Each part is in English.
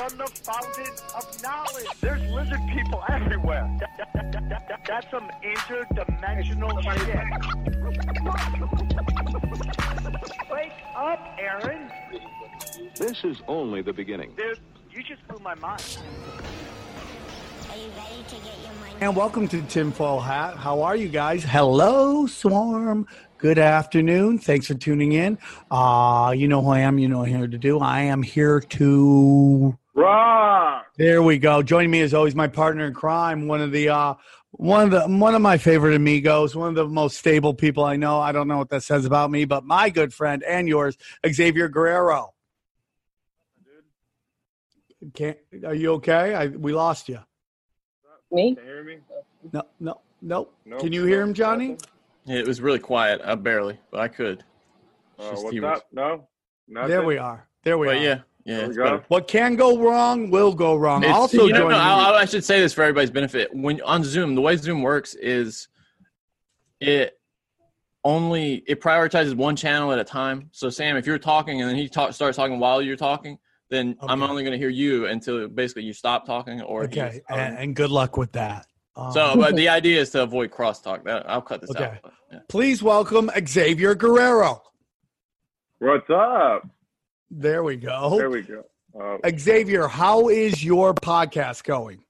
from the fountain of knowledge. There's lizard people everywhere. That- that- that- that- that- that's some interdimensional shit. Wake up, Aaron. This is only the beginning. Dude, you just blew my mind. Are you ready to get your money? And welcome to Tinfoil Hat. How are you guys? Hello, Swarm. Good afternoon. Thanks for tuning in. Uh, you know who I am. You know what I'm here to do. I am here to. Rock. There we go. Joining me as always, my partner in crime, one of the uh, one of the one of my favorite amigos, one of the most stable people I know. I don't know what that says about me, but my good friend and yours, Xavier Guerrero. Can't, are you okay? I, we lost you. Me? Can you hear me? No, no, nope. Nope. Can you hear him, Johnny? Yeah, it was really quiet. I barely, but I could. Uh, what's he up? No. Nothing? There we are. There we But are. yeah, yeah. There we It's go. better. What can go wrong will go wrong. It's- also you know, joining no, me. I, I should say this for everybody's benefit. When on Zoom, the way Zoom works is it only it prioritizes one channel at a time. So Sam, if you're talking and then he talk, starts talking while you're talking, then I'm only going to hear you until basically you stop talking or okay, talking. and, and good luck with that. Um, so, but the idea is to avoid crosstalk. That I'll cut this Okay. out. but, yeah. please welcome Xavier Guerrero. What's up? There we go. There we go. Uh, Xavier, how is your podcast going?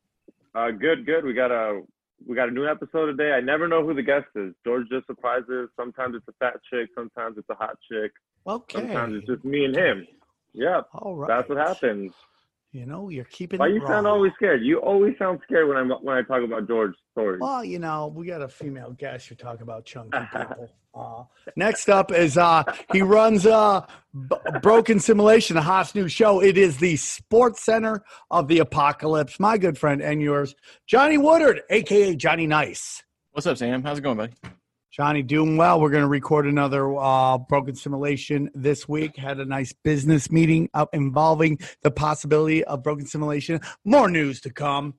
uh, good, good. We got a we got a new episode today. I never know who the guest is. George just surprises. Sometimes it's a fat chick. Sometimes it's a hot chick. Okay. Sometimes it's just me and him. Yeah. All right. that's what happens. You know, you're keeping Why it you sound always scared? You always sound scared when I when I talk about George's stories. Well, you know, we got a female guest. You're talking about chunky people. Uh, next up is uh, he runs uh, B- Broken Simulation, a hot new show. It is the Sports Center of the Apocalypse. My good friend and yours, Johnny Woodard, aka Johnny Nice. What's up, Sam? How's it going, buddy? Johnny, doing well. We're going to record another uh, Broken Simulation this week. Had a nice business meeting up involving the possibility of Broken Simulation. More news to come.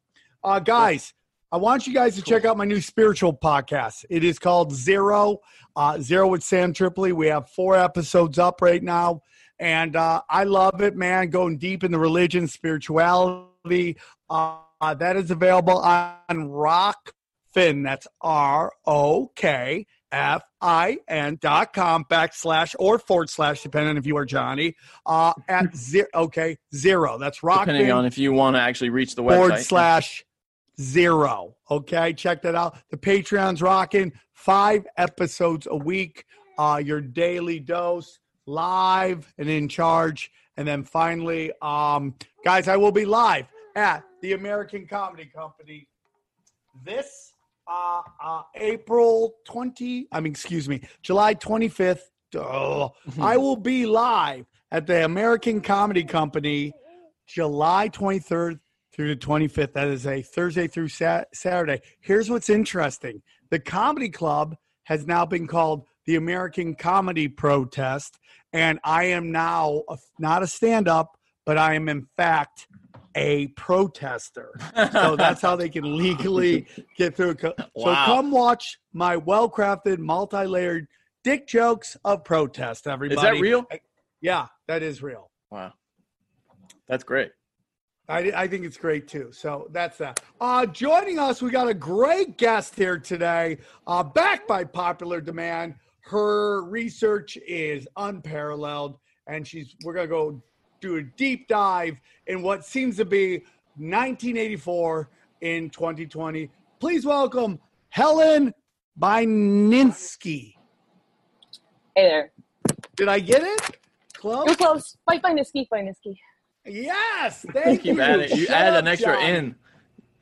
Uh, guys, I want you guys to check out my new spiritual podcast. It is called Zero, uh, Zero with Sam Tripoli. We have four episodes up right now. And uh, I love it, man. Going deep in the religion, spirituality. Uh, that is available on Rock Fin. That's R O K F I N dot com backslash or forward slash, depending on if you are Johnny. Uh, at zero, okay, zero. That's Rock Depending on if you want to actually reach the website. forward slash zero. Okay, check that out. The Patreon's rocking five episodes a week. Uh, your daily dose, live and in charge. And then finally, um, guys, I will be live at the American Comedy Company this uh, uh, April 20, I mean, excuse me, July 25th. Oh, I will be live at the American Comedy Company July 23rd through the 25th. That is a Thursday through Sat- Saturday. Here's what's interesting the comedy club has now been called the American Comedy Protest, and I am now a, not a stand up, but I am in fact a protester. So that's how they can legally get through. So Wow. come watch my well crafted, multi layered dick jokes of protest, everybody. Is that real? Yeah, that is real. Wow, that's great. I, I think it's great too. So that's that. Uh, joining us, we got a great guest here today, uh, backed by popular demand. Her research is unparalleled, and she's we're gonna go do a deep dive in what seems to be 1984 in 2020. Please welcome Helen Buyniski. Hey there. Did I get it? Close. You're close. Fight by Niski, fight Yes. Thank Keep you. adding. You added up, an extra Johnny. in.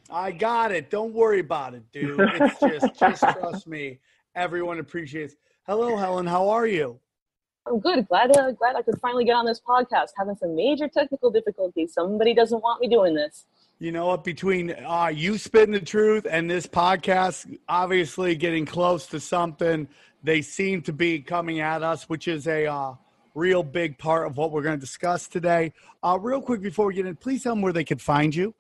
I got it. Don't worry about it, dude. It's just, just trust me. Everyone appreciates. Hello, Helen. How are you? I'm good. Glad, uh, glad I could finally get on this podcast. Having some major technical difficulties. Somebody doesn't want me doing this. You know what? Between uh, you spitting the truth and this podcast, obviously getting close to something, they seem to be coming at us, which is a uh, real big part of what we're going to discuss today. Uh, real quick before we get in, please tell them where they could find you.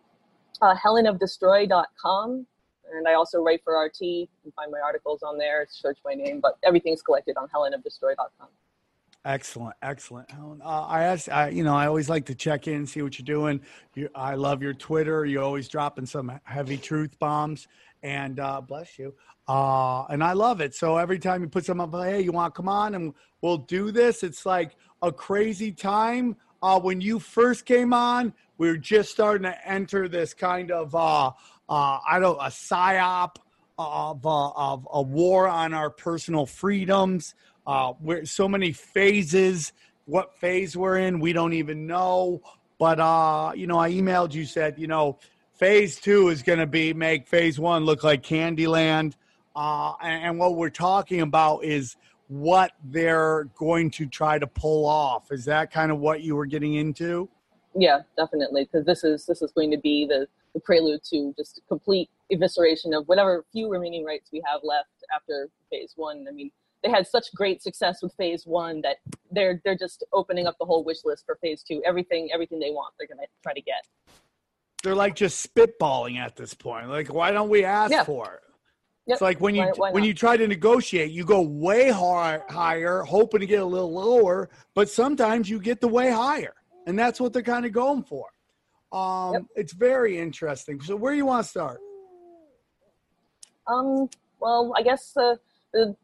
Uh, HelenofDestroy.com. And I also write for RT. You can find my articles on there. Search my name, but everything's collected on HelenofDestroy.com. Excellent, excellent. Uh, I ask, I, you know, I always like to check in, see what you're doing. You, I love your Twitter. You're always dropping some heavy truth bombs, and uh, bless you. Uh, and I love it. So every time you put something up, hey, you want to come on and we'll do this? It's like a crazy time. Uh, when you first came on, we were just starting to enter this kind of, uh, uh, I don't, a psyop of, of a war on our personal freedoms. Uh, we're so many phases. What phase we're in, we don't even know. But uh, you know, I emailed you said, you know, phase two is going to be make phase one look like Candyland. Uh, and, and what we're talking about is what they're going to try to pull off. Is that kind of what you were getting into? Yeah, definitely. Because this is this is going to be the the prelude to just complete evisceration of whatever few remaining rights we have left after phase one. I mean, they had such great success with phase one that they're they're just opening up the whole wish list for phase two. Everything everything they want, they're gonna try to get. They're like just spitballing at this point. Like, why don't we ask Yeah. for it? Yep. It's like when you Why- why when you try to negotiate, you go way higher, higher, hoping to get a little lower, but sometimes you get the way higher, and that's what they're kind of going for. Um, Yep. It's very interesting. So, where do you want to start? Um, well, I guess uh, the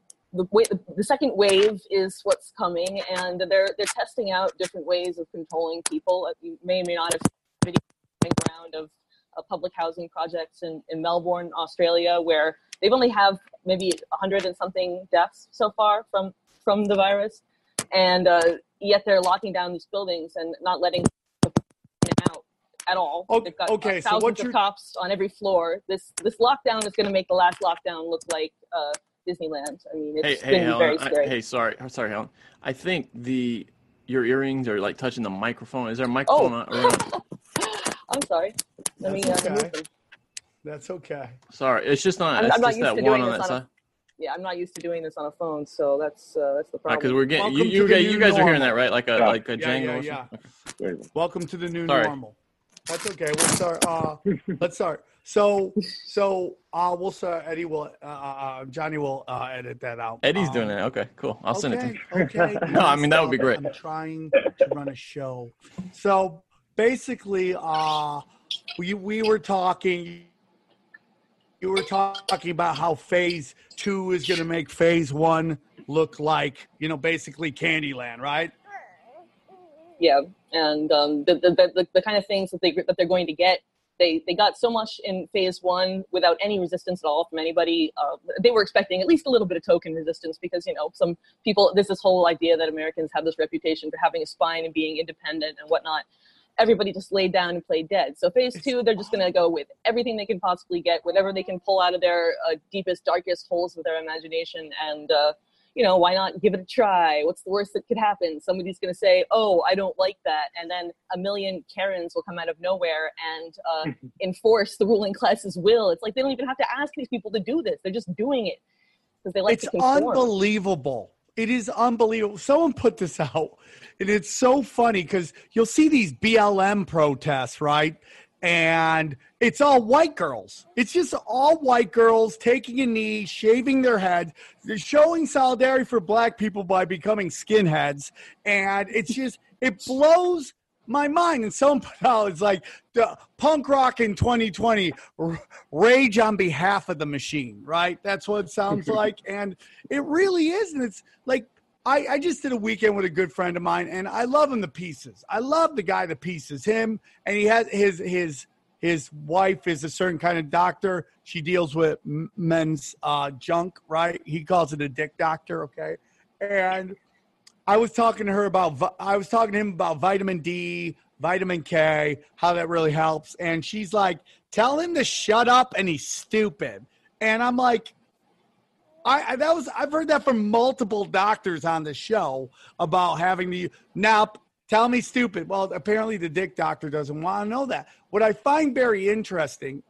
the, the second wave is what's coming, and they're they're testing out different ways of controlling people. Uh, You may or may not have video round of uh, public housing projects in, in Melbourne, Australia, where they've only have maybe a hundred and something deaths so far from from the virus, and uh, yet they're locking down these buildings and not letting people out at all. O- They've got okay, so thousands what of cops on every floor. This this lockdown is going to make the last lockdown look like uh, Disneyland. I mean, Hey, it's hey, going to very Helen. I, scary. hey, sorry, I'm sorry, Helen. I think the your earrings are like touching the microphone. Is there a microphone Oh. around? I'm sorry. Let me That's uh, okay. move them. That's okay. Sorry, it's just not. I'm- it's I'm not used that to one doing on this that on a- side. Yeah, I'm not used to doing this on a phone, so that's uh, that's the problem. Because we're getting you. Welcome to You the guys, you guys are hearing that, right? Like a Yeah. like a Yeah, jangle. yeah, yeah. Welcome to the new Sorry. normal. That's okay. We'll start. Uh, let's start. So, so uh, we'll start. Eddie will. Uh, uh, Johnny will uh, edit that out. Eddie's Um, doing it. Okay, cool. I'll send it to You. Okay. No, I mean, that would be great. I'm trying to run a show. So basically, uh, we we were talking. You were talking about how phase two is going to make phase one look like, you know, basically Candyland, right? yeah, and um, the, the, the the kind of things that they that they're going to get. They they got so much in phase one without any resistance at all from anybody. Uh, they were expecting at least a little bit of token resistance because you know some people. There's this whole idea that Americans have this reputation for having a spine and being independent and whatnot. Everybody just laid down and played dead. So phase two, they're just going to go with everything they can possibly get, whatever they can pull out of their uh, deepest, darkest holes of their imagination, and uh, you know, why not give it a try? What's the worst that could happen? Somebody's going to say, "Oh, I don't like that," and then a million Karens will come out of nowhere and uh, enforce the ruling class's will. It's like they don't even have to ask these people to do this; they're just doing it because they like it's to conform. unbelievable. It is unbelievable. Someone put this out, and it's so funny because you'll see these BLM protests, right? And it's all white girls. It's just all white girls taking a knee, shaving their heads, They're showing solidarity for black people by becoming skinheads. And it's just, it blows my mind. And out, it's like the punk rock in 2020, r- rage on behalf of the machine, right? That's what it sounds like. And it really is. And it's like, I, I just did a weekend with a good friend of mine, and I love him to pieces. I love the guy to pieces. Him, and he has his his his wife is a certain kind of doctor. She deals with men's uh, junk, right? He calls it a dick doctor, okay? And I was talking to her about I was talking to him about vitamin D, vitamin K, how that really helps, and she's like, "Tell him to shut up," and he's stupid. And I'm like, I, I that was I've heard that from multiple doctors on the show about having to now Tell me stupid. Well, apparently the dick doctor doesn't want to know that. What I find very interesting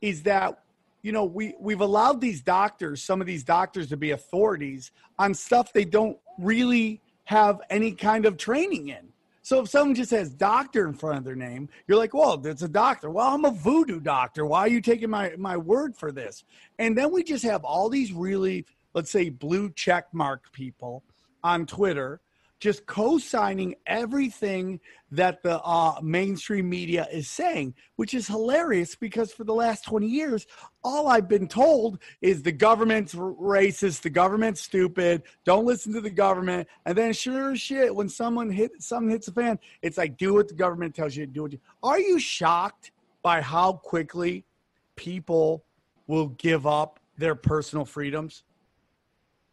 is that you know we we've allowed these doctors, some of these doctors, to be authorities on stuff they don't really have any kind of training in. So if someone just has doctor in front of their name, you're like, well, it's a doctor. Well, I'm a voodoo doctor. Why are you taking my, my word for this? And then we just have all these really, let's say, blue check mark people on Twitter just co-signing everything that the uh, mainstream media is saying, which is hilarious because for the last 20 years, all I've been told is the government's racist, the government's stupid, don't listen to the government. And then sure as shit, when someone hit someone hits a fan, it's like do what the government tells you to do. Are you shocked by how quickly people will give up their personal freedoms?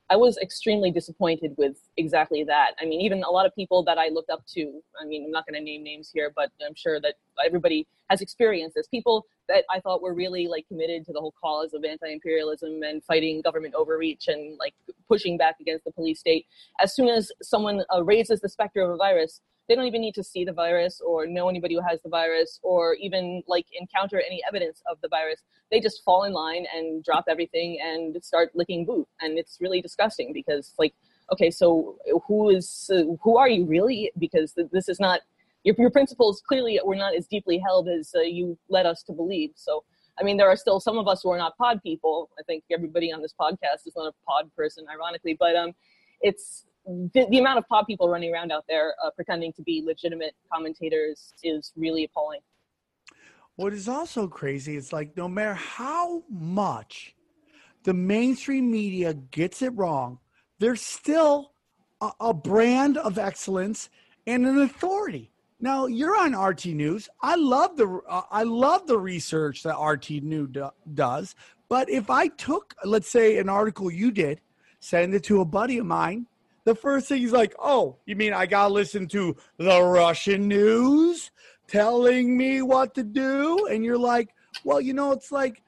I was extremely disappointed with exactly that. I mean, even a lot of people that I looked up to, I mean, I'm not going to name names here, but I'm sure that everybody has experienced this. People that I thought were really like committed to the whole cause of anti-imperialism and fighting government overreach and like pushing back against the police state. As soon as someone uh, raises the specter of a virus, they don't even need to see the virus or know anybody who has the virus or even like encounter any evidence of the virus. They just fall in line and drop everything and start licking boot. And it's really disgusting because like okay so who is uh, who are you really? Because th- this is not your, your principles clearly were not as deeply held as uh, you led us to believe. So i mean there are still some of us who are not pod people. I think everybody on this podcast is not a pod person ironically. But um it's the, the amount of pod people running around out there uh, pretending to be legitimate commentators is really appalling what is also crazy is like no matter how much the mainstream media gets it wrong, there's still a, a brand of excellence and an authority. Now you're on RT News. I love the uh, I love the research that RT News do, does. But if I took, let's say, an article you did, send it to a buddy of mine, the first thing he's like, "Oh, you mean I gotta listen to the Russian news? telling me what to do. And you're like, well, you know, it's like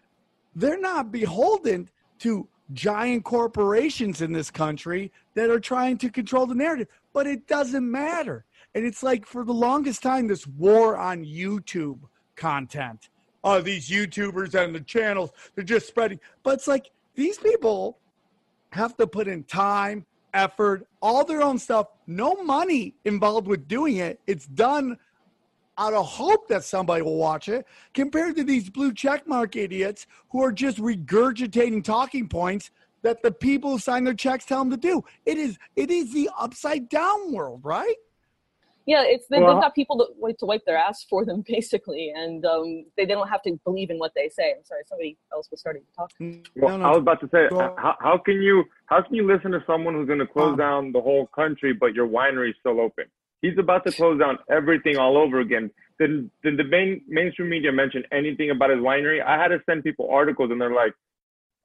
they're not beholden to giant corporations in this country that are trying to control the narrative, but it doesn't matter. And it's like for the longest time, this war on YouTube content. Oh, these YouTubers and the channels, they're just spreading. But it's like these people have to put in time, effort, all their own stuff, no money involved with doing it. It's done out of hope that somebody will watch it compared to these blue checkmark idiots who are just regurgitating talking points that the people who sign their checks tell them to do. It is it is the upside down world, right? Yeah, it's they, well, they've got people to, like, to wipe their ass for them basically, and um, they, they don't have to believe in what they say. I'm sorry, somebody else was starting to talk. Well, no, no, I was about to say, how, how can you how can you listen to someone who's going to close um, down the whole country, but your winery is still open? He's about to close down everything all over again. Did, did the main mainstream media mention anything about his winery? I had to send people articles, and they're like,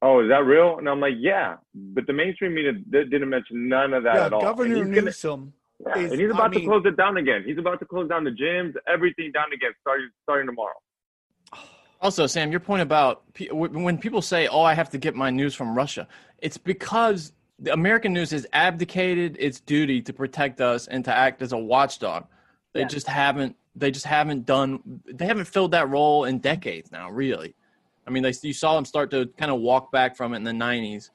"Oh, is that real?" And I'm like, "Yeah," but the mainstream media didn't mention none of that yeah, at all. Governor Newsom. Yeah, is, and he's about I to mean, close it down again. He's about to close down the gyms, everything down again, starting starting tomorrow. Also, Sam, your point about when people say, "Oh, I have to get my news from Russia," it's because the American news has abdicated its duty to protect us and to act as a watchdog. They yeah. just haven't. They just haven't done. They haven't filled that role in decades now. Really, I mean, they you saw them start to kind of walk back from it in the '90s,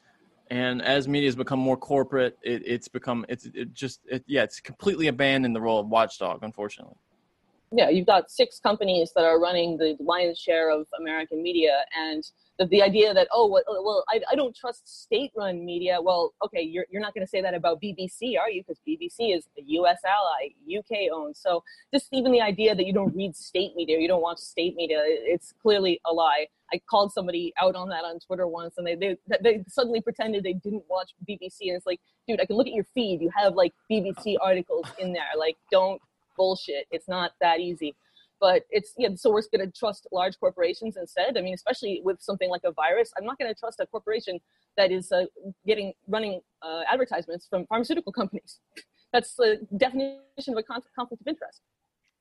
and as media has become more corporate, it, it's become it's it just it, yeah, it's completely abandoned the role of watchdog. Unfortunately. Yeah, you've got six companies that are running the lion's share of American media, and the, idea that oh well, uh, well I, I don't trust state-run media. Well okay you're, you're not going to say that about bbc are you? Because bbc is a us ally uk owned. So just even the idea that you don't read state media you don't watch state media it's clearly a lie. I called somebody out on that on twitter once and they, they, they suddenly pretended they didn't watch bbc and it's like dude i can look at your feed. You have like bbc articles in there. Like don't bullshit. It's not that easy but it's yeah so we're going to trust large corporations instead. I mean especially with something like a virus i'm not going to trust a corporation that is uh, getting running uh, advertisements from pharmaceutical companies. That's the definition of a conflict of interest.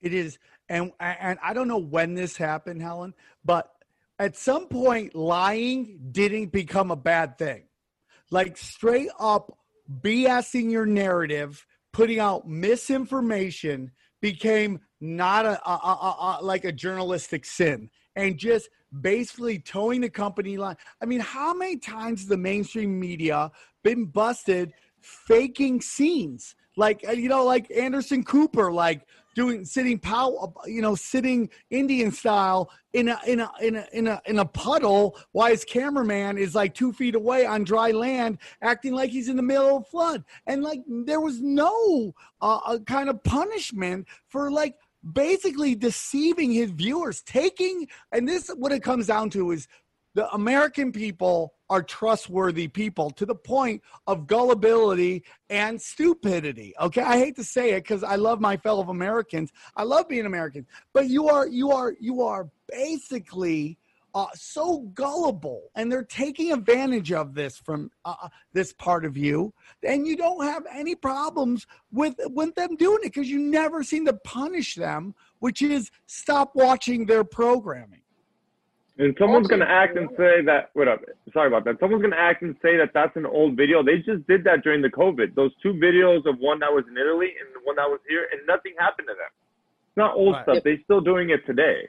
It is and and i don't know when this happened helen but at some point lying didn't become a bad thing. Like straight up bsing your narrative putting out misinformation became not a, a, a, a like a journalistic sin and just basically toeing the company line. I mean, how many times has the mainstream media been busted faking scenes? Like uh, you know, like Anderson Cooper, like doing sitting pow, you know, sitting Indian style in a in a in a in a in a puddle while his cameraman is like two feet away on dry land, acting like he's in the middle of a flood, and like there was no uh, uh kind of punishment for like basically deceiving his viewers, taking and this what it comes down to is the American people are trustworthy people to the point of gullibility and stupidity. Okay, I hate to say it because I love my fellow Americans. I love being American, but you are you are you are basically uh, so gullible, and they're taking advantage of this from uh, uh this part of you, and you don't have any problems with with them doing it because you never seem to punish them, which is stop watching their programming. And someone's going to act and say that, what up? Sorry about that. Someone's going to act and say that that's an old video. They just did that during the COVID. Those two videos of one that was in Italy and the one that was here, and nothing happened to them. It's not old right. stuff. Yep. They're still doing it today.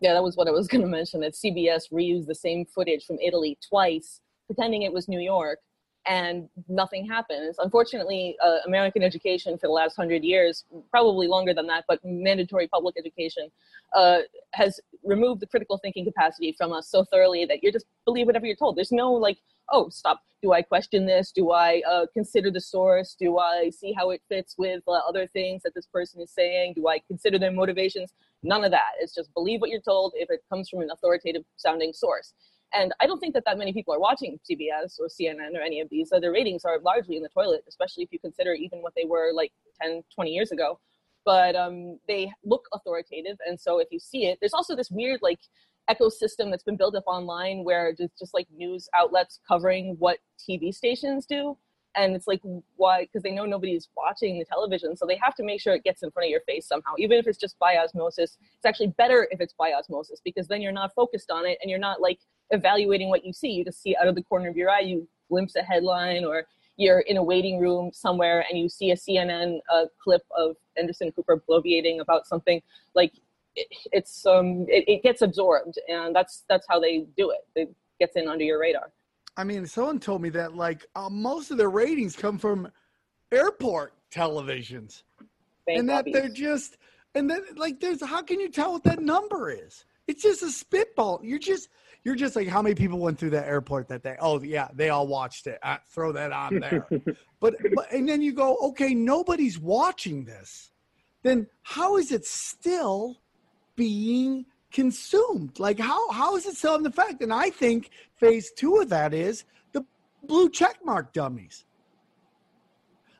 Yeah, that was what I was going to mention. That CBS reused the same footage from Italy twice, pretending it was New York, and nothing happens. Unfortunately, uh, American education for the last hundred years, probably longer than that, but mandatory public education, uh, has removed the critical thinking capacity from us so thoroughly that you just believe whatever you're told. There's no like, oh, stop. Do I question this? Do I uh, consider the source? Do I see how it fits with uh, other things that this person is saying? Do I consider their motivations? None of that. It's just believe what you're told if it comes from an authoritative sounding source. And I don't think that that many people are watching CBS or CNN or any of these. So their ratings are largely in the toilet, especially if you consider even what they were like 10, 20 years ago. But um, they look authoritative. And so if you see it, there's also this weird like ecosystem that's been built up online where just, just like news outlets covering what TV stations do and it's like why because they know nobody's watching the television so they have to make sure it gets in front of your face somehow even if it's just by osmosis. It's actually better if it's by osmosis because then you're not focused on it and you're not like evaluating what you see. You just see out of the corner of your eye you glimpse a headline or you're in a waiting room somewhere and you see a cnn clip of anderson cooper bloviating about something. Like it, it's um it, it gets absorbed and that's that's how they do it. It gets in under your radar I mean, someone told me that like uh, most of their ratings come from airport televisions, Thank and that they're just and then like there's how can you tell what that number is? It's just a spitball. You're just you're just like how many people went through that airport that day? Oh yeah, they all watched it. I throw that on there. but, but and then you go, okay, nobody's watching this. Then how is it still being consumed. Like how how is it still in effect? And I think phase two of that is the blue check mark dummies.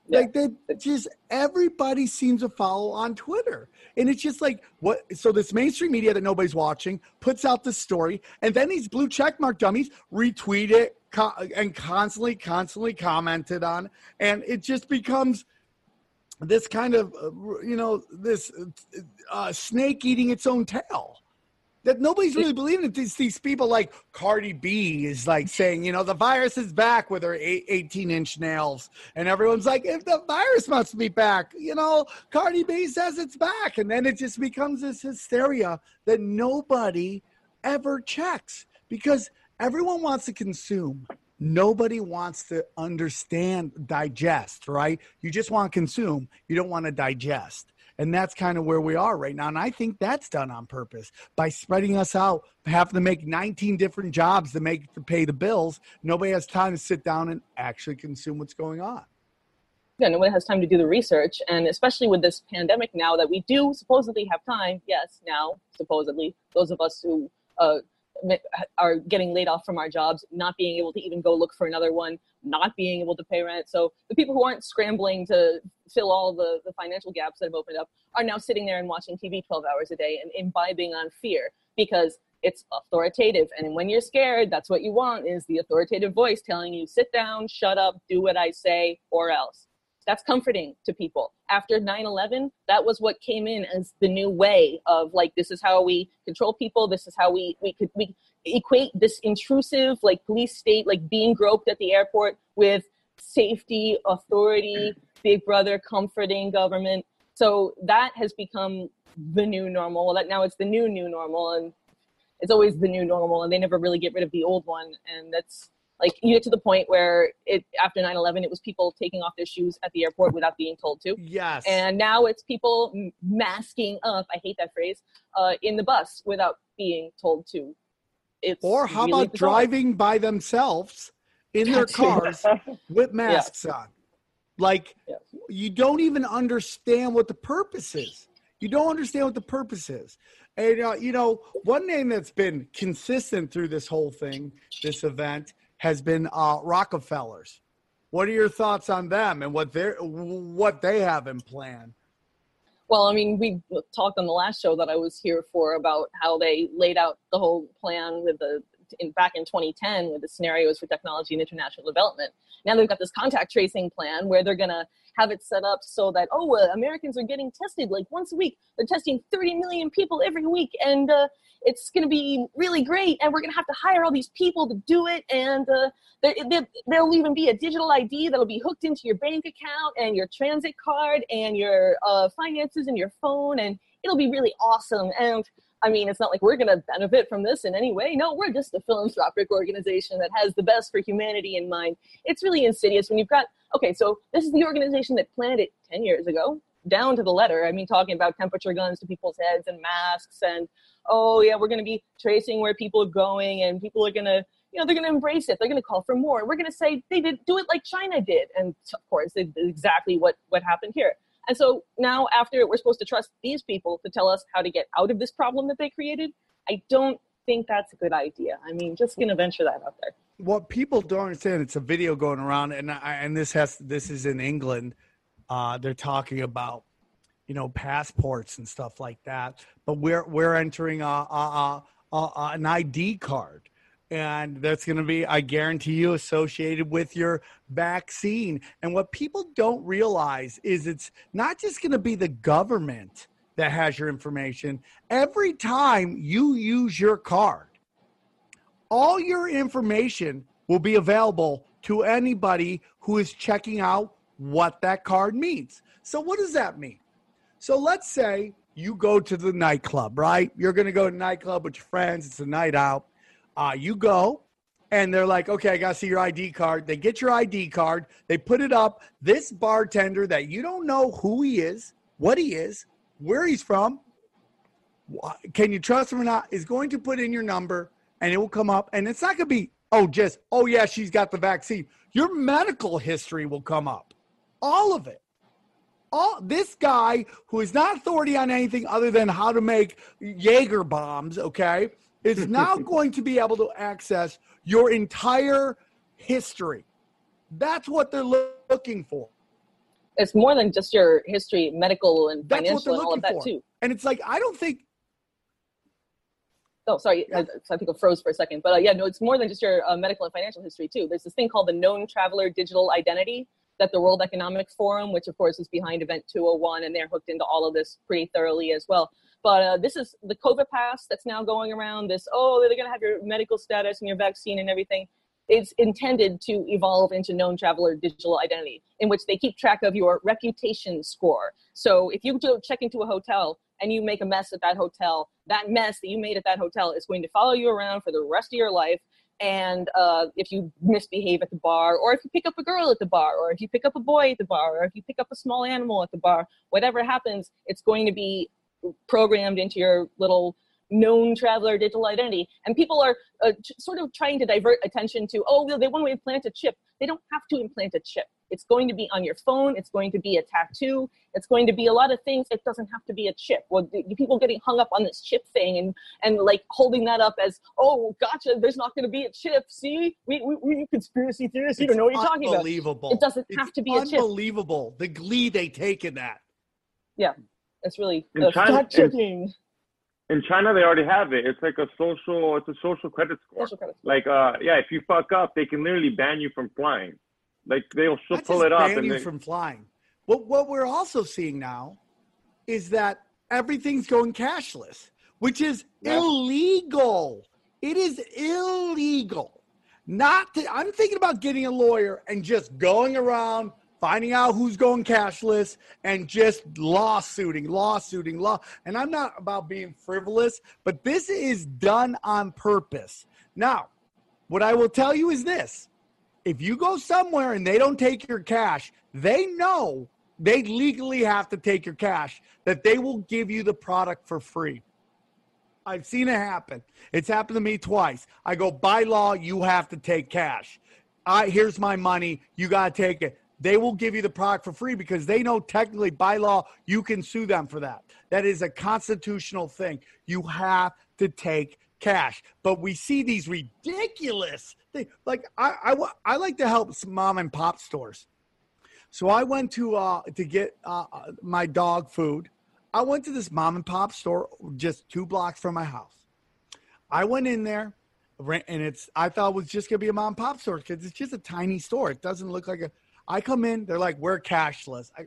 Yeah. Like they just everybody seems to follow on Twitter. And it's just like what so this mainstream media that nobody's watching puts out the story and then these blue check mark dummies retweet it co- and constantly constantly commented on and it just becomes this kind of you know this uh, snake eating its own tail that nobody's really believing it. These, these people like Cardi B is like saying, you know, the virus is back with her 18 inch nails. And everyone's like, if the virus must be back, you know, Cardi B says it's back. And then it just becomes this hysteria that nobody ever checks because everyone wants to consume. Nobody wants to understand, digest, right? You just want to consume. You don't want to digest. And that's kind of where we are right now. And I think that's done on purpose by spreading us out, having to make 19 different jobs to make to pay the bills. Nobody has time to sit down and actually consume what's going on. Yeah, nobody has time to do the research. And especially with this pandemic now that we do supposedly have time, yes, now, supposedly, those of us who uh, are getting laid off from our jobs, not being able to even go look for another one, not being able to pay rent. So the people who aren't scrambling to fill all the, the financial gaps that have opened up are now sitting there and watching TV 12 hours a day and imbibing on fear because it's authoritative. And when you're scared, that's what you want is the authoritative voice telling you, sit down, shut up, do what I say, or else. That's comforting to people. After 9 11, that was what came in as the new way of like, this is how we control people. This is how we, we could, we equate this intrusive, like police state, like being groped at the airport with safety, authority, big brother comforting government. So that has become the new normal. That now it's the new new normal, and it's always the new normal, and they never really get rid of the old one. And that's like you get to the point where it after 9-11 it was people taking off their shoes at the airport without being told to Yes. and now it's people masking up i hate that phrase uh, in the bus without being told to it's or how really about bizarre. driving by themselves in their cars with masks on? Like Yeah. you don't even understand what the purpose is. You don't understand what the purpose is. And uh, you know, one name that's been consistent through this whole thing, this event, has been uh, Rockefellers. What are your thoughts on them and what they what they have in plan? Well, I mean, we talked on the last show that I was here for about how they laid out the whole plan with the in, back in 2010 with the scenarios for technology and international development. Now they've got this contact tracing plan where they're going to have it set up so that oh, uh, Americans are getting tested like once a week. They're testing 30 million people every week, and uh, it's going to be really great. And we're going to have to hire all these people to do it, and uh, there, there, there'll even be a digital ID that'll be hooked into your bank account and your transit card and your uh, finances and your phone, and it'll be really awesome. And I mean, it's not like we're going to benefit from this in any way. No, we're just a philanthropic organization that has the best for humanity in mind. It's really insidious when you've got, okay, so this is the organization that planned it 10 years ago, down to the letter. I mean, talking about temperature guns to people's heads and masks, and oh, yeah, we're going to be tracing where people are going, and people are going to, you know, they're going to embrace it. They're going to call for more. We're going to say they did do it like China did. And of course, they did exactly what, what happened here. And so now, after we're supposed to trust these people to tell us how to get out of this problem that they created, I don't think that's a good idea. I mean, just to venture that out there. what people don't understand it's a video going around and I, and this has this is in england uh they're talking about you know passports and stuff like that but we're we're entering a, a, a, a an id card and that's going to be i guarantee you associated with your vaccine and what people don't realize is it's not just going to be the government that has your information every time you use your card all your information will be available to anybody who is checking out what that card means. So, what does that mean? So, let's say you go to the nightclub, right? You're going to go to nightclub with your friends, it's a night out. Uh, you go, and they're like, okay, I got to see your ID card. They get your ID card, they put it up. This bartender that you don't know who he is, what he is, where he's from, can you trust him or not, is going to put in your number and it will come up. And it's not going to be, oh, just, oh, yeah, she's got the vaccine. Your medical history will come up, all of it. All this guy who is not authority on anything other than how to make Jaeger bombs, okay, is now going to be able to access your entire history. That's what they're looking for. It's more than just your history, medical and That's financial and all of that for. too. And it's like, I don't think Oh, sorry, Yeah. I, I think I froze for a second. But uh, yeah, no, it's more than just your uh, medical and financial history too. There's this thing called the known traveler digital identity that the World Economic Forum, which of course is behind Event 201, and they're hooked into all of this pretty thoroughly as well. But uh, this is the COVID pass that's now going around. This oh, they're going to have your medical status and your vaccine and everything. It's intended to evolve into known traveler digital identity, in which they keep track of your reputation score. So if you go check into a hotel and you make a mess at that hotel, that mess that you made at that hotel is going to follow you around for the rest of your life. And uh, if you misbehave at the bar, or if you pick up a girl at the bar, or if you pick up a boy at the bar, or if you pick up a small animal at the bar, whatever happens, it's going to be programmed into your little known traveler digital identity. And people are uh, t- sort of trying to divert attention to, oh, well, they want to implant a chip. They don't have to implant a chip. It's going to be on your phone. It's going to be a tattoo. It's going to be a lot of things. It doesn't have to be a chip. Well, the, the people getting hung up on this chip thing and and like holding that up as, oh, gotcha. There's not going to be a chip. See, we we, we conspiracy theorists. You don't know what you're talking about. Unbelievable. It doesn't It's have to be a chip. Unbelievable. The glee they take in that. Yeah, it's really In uh, China- fact checking. In China, they already have it. It's like a social. It's a social credit score. Social credit. Like, uh, yeah, if you fuck up, they can literally ban you from flying. Like they'll she'll Not pull just it up ban and you they, from flying. What what we're also seeing now is that everything's going cashless, which is Yeah. illegal. It is illegal. Not to, I'm thinking about getting a lawyer and just going around finding out who's going cashless and just lawsuiting, lawsuiting, law. And I'm not about being frivolous, but this is done on purpose. Now, what I will tell you is this if you go somewhere and they don't take your cash, they know they legally have to take your cash, that they will give you the product for free. I've seen it happen. It's happened to me twice. I go, by law, you have to take cash. I here's my money. You gotta take it. They will give you the product for free because they know technically by law you can sue them for that. That is a constitutional thing. You have to take cash. But we see these ridiculous things. Like I, I, I like to help mom and pop stores. So I went to uh, to get uh, my dog food. I went to this mom and pop store just two blocks from my house. I went in there, and it's I thought it was just gonna be a mom and pop store because it's just a tiny store. It doesn't look like a. I come in, they're like, "We're cashless," I,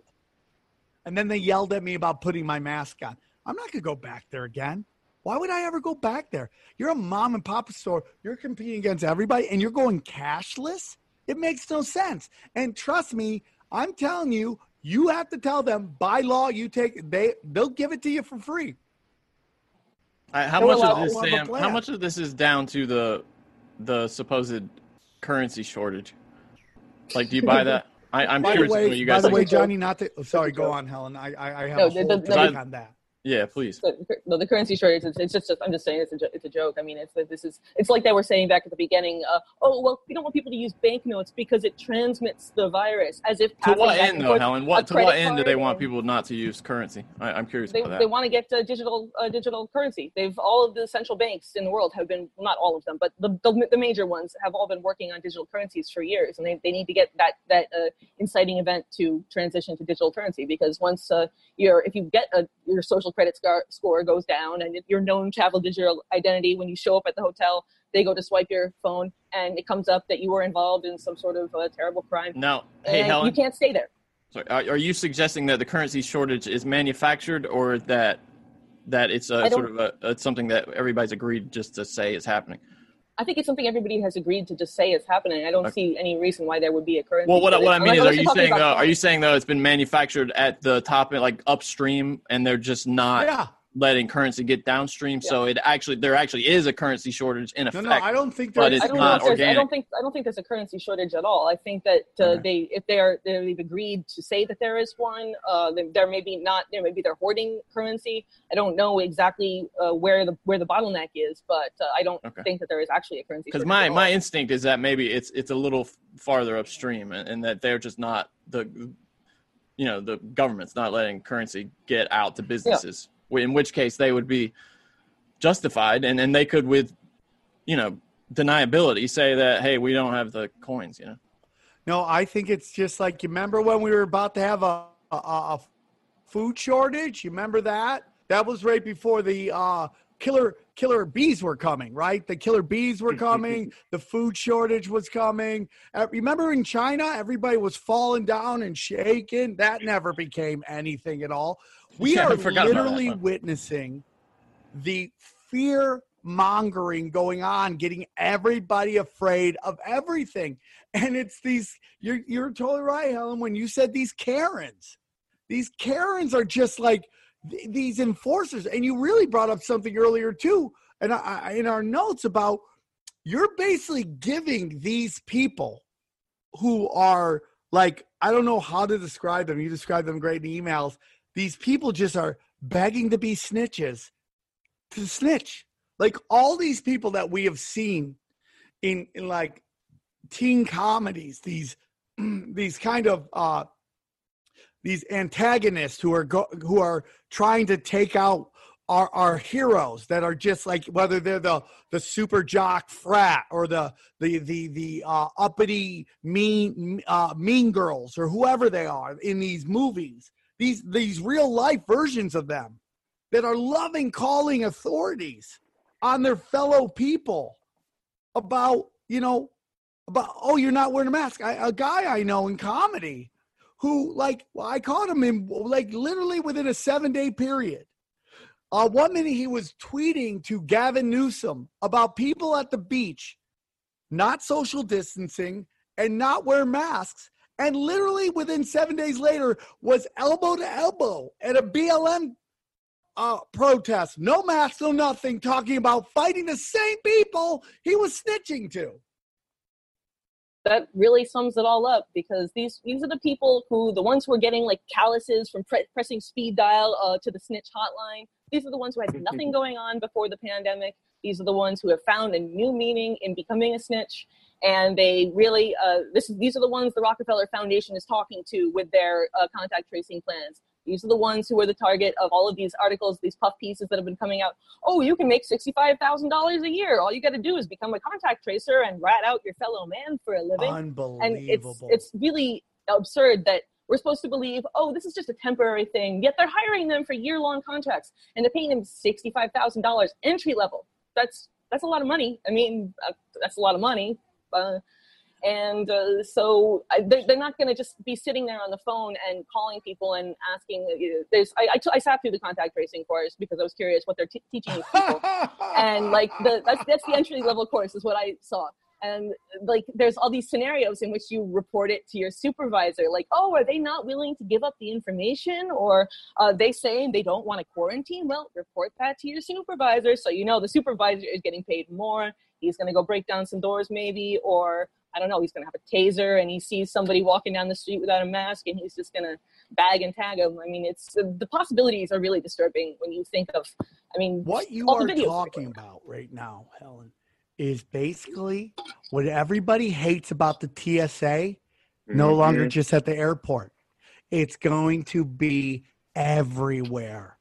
and then they yelled at me about putting my mask on. I'm not gonna go back there again. Why would I ever go back there? You're a mom and pop store. You're competing against everybody, and you're going cashless. It makes no sense. And trust me, I'm telling you, you have to tell them by law you take they they'll give it to you for free. Uh, how much of this, Sam? How much of this is down to the the supposed currency shortage? Like, do you buy that? I, I'm by curious the way, you guys. by the way. Johnny, not to. sorry, go on, Helen. I I, I have No, a the- whole the- take the- on that. Yeah, please. the, no, the currency shortage. It's, it's just, I'm just saying, it's a, it's a joke. I mean, it's this is, it's like they were saying back at the beginning. Uh, oh well, we don't want people to use banknotes because it transmits the virus. As if To what end, though, Helen? What to what end do they want people not to use currency? I, I'm curious They, about that. they want to get uh, digital uh, digital currency. They've all of the central banks in the world have been well, not all of them, but the, the, the major ones have all been working on digital currencies for years, and they, they need to get that that uh, inciting event to transition to digital currency because once uh, you're if you get a your social credit scar, score goes down. And if your known travel digital identity when you show up at the hotel they go to swipe your phone and it comes up that you were involved in some sort of uh, terrible crime. Now, hey and Helen, you can't stay there. Sorry, are, you suggesting that the currency shortage is manufactured, or that that it's a sort of a it's something that everybody's agreed just to say is happening? I think it's something everybody has agreed to just say is happening. I don't Okay. see any reason why there would be a currency. Well, what, what I mean Unless- is, are you saying uh, about though, are you saying though it's been manufactured at the top, like upstream, and they're just not Yeah. Letting currency get downstream? So it actually there actually is a currency shortage in No, effect. no, no, I don't think but there is it's I don't a not if there's, I don't think I don't think there's a currency shortage at all. I think that uh, Okay. they if they are they've agreed to say that there is one, uh, there may be not there maybe they're hoarding currency. I don't know exactly uh, where the where the bottleneck is, but uh, I don't Okay. think that there is actually a currency. because my at all. my instinct is that maybe it's it's a little farther upstream and, and that they're just not the you know the government's not letting currency get out to businesses in which case they would be justified and and they could with you know deniability say that hey we don't have the coins you know No, I think it's just like you remember when we were about to have a a, a food shortage. You remember that? That was right before the uh, killer killer bees were coming, right? The killer bees were coming. the food shortage was coming. Uh, remember in China, everybody was falling down and shaking. That never became anything at all. We Yeah, are forgot that literally witnessing the fear mongering going on, getting everybody afraid of everything. And it's these, you're, you're totally right, Helen, when you said these Karens. These Karens are just like th- these enforcers. And you really brought up something earlier, too, and I, in our notes about you're basically giving these people who are like, I don't know how to describe them. You describe them great in emails. These people just are begging to be snitches to snitch. Like all these people that we have seen in, in like teen comedies, these these kind of uh these antagonists who are go, who are trying to take out our, our heroes that are just like whether they're the the super jock frat or the the the the uh, uppity mean uh, mean girls or whoever they are in these movies these these real life versions of them that are loving calling authorities on their fellow people about you know about oh you're not wearing a mask. I, a guy i know in comedy who like well, i caught him in like literally within a seven day period uh, one minute he was tweeting to gavin newsom about people at the beach not social distancing and not wear masks and literally within seven days later was elbow to elbow at a BLM uh, protest. No mask, no nothing, talking about fighting the same people he was snitching to. That really sums it all up because these these are the people who the ones who are getting like calluses from pre- pressing speed dial uh, to the snitch hotline. These are the ones who had nothing going on before the pandemic. These are the ones who have found a new meaning in becoming a snitch. And they really uh, this these are the ones the rockefeller foundation is talking to with their uh, contact tracing plans these are the ones who are the target of all of these articles, these puff pieces that have been coming out. Oh, you can make $65,000 a year. All you got to do is become a contact tracer and rat out your fellow man for a living. Unbelievable. And it's it's really absurd that we're supposed to believe, oh, this is just a temporary thing. Yet they're hiring them for year-long contracts and they're paying them sixty-five thousand dollars entry level. That's that's a lot of money. I mean, uh, that's a lot of money. Uh, and uh, so I, they're, they're not going to just be sitting there on the phone and calling people and asking. uh, There's I, I, t- I sat through the contact tracing course because I was curious what they're t- teaching these people and like the that's that's the entry level course is what I saw. And like there's all these scenarios in which you report it to your supervisor, like, oh, are they not willing to give up the information, or uh, they say they don't want to quarantine? Well, report that to your supervisor, so you know the supervisor is getting paid more. He's going to go break down some doors, maybe, or I don't know. He's going to have a taser, and he sees somebody walking down the street without a mask, and he's just going to bag and tag him. I mean, it's the possibilities are really disturbing when you think of. I mean, what you all are the videos talking about right now, Helen, is basically what everybody hates about the TSA. No mm-hmm. longer just at the airport. It's going to be everywhere.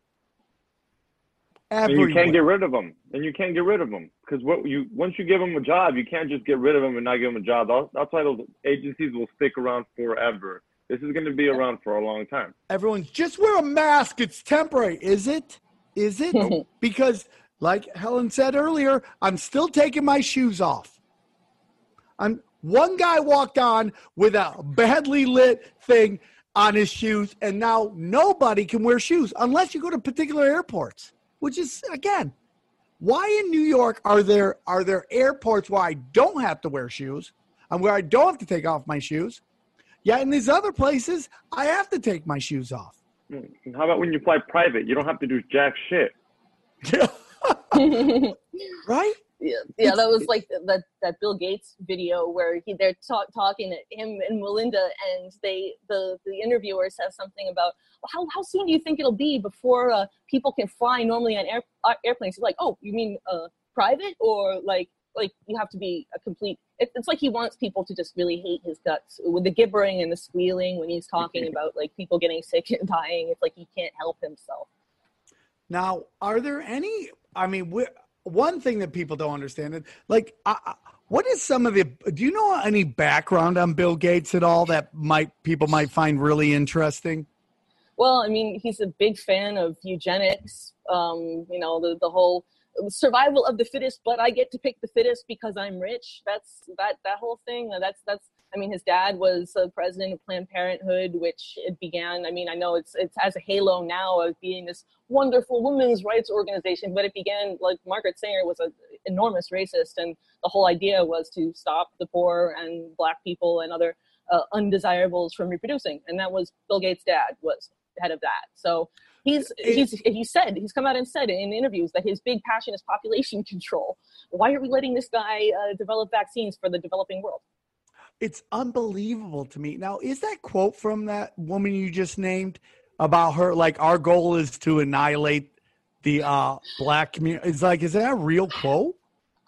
And Everywhere. you can't get rid of them. And you can't get rid of them because what you once you give them a job, you can't just get rid of them and not give them a job. That's, that's why those agencies will stick around forever. This is going to be around for a long time. Everyone's just wear a mask. It's temporary. Is it? Is it? because, like Helen said earlier, I'm still taking my shoes off. I'm one guy walked on with a badly lit thing on his shoes, and now nobody can wear shoes unless you go to particular airports. Which is again, why in New York are there are there airports where I don't have to wear shoes and where I don't have to take off my shoes? Yet in these other places, I have to take my shoes off. Mm, how about when you fly private? You don't have to do jack shit. right? Yeah, yeah, that was like that that Bill Gates video where he they're talk, talking to him and Melinda, and they the the interviewer says something about well, how how soon do you think it'll be before uh, people can fly normally on air, uh, airplanes? He's like, oh, you mean uh, private or like like you have to be a complete. It, it's like he wants people to just really hate his guts with the gibbering and the squealing when he's talking about like people getting sick and dying. It's like he can't help himself. Now, are there any? I mean, we, one thing that people don't understand is like, I- what is some of the? Do you know any background on Bill Gates at all that might people might find really interesting? Well, I mean, he's a big fan of eugenics. Um, you know, the the whole survival of the fittest, but I get to pick the fittest because I'm rich. That's that that whole thing. That's that's. I mean, his dad was uh, president of Planned Parenthood, which it began. I mean, I know it's it has a halo now of being this wonderful women's rights organization, but it began like Margaret Sanger was an enormous racist, and the whole idea was to stop the poor and black people and other uh, undesirables from reproducing, and that was Bill Gates' dad was head of that. So he's he's he said he's come out and said in interviews that his big passion is population control. Why are we letting this guy uh, develop vaccines for the developing world? It's unbelievable to me. Now, is that quote from that woman you just named about her? Like, our goal is to annihilate the uh, black community. It's like, is that a real quote?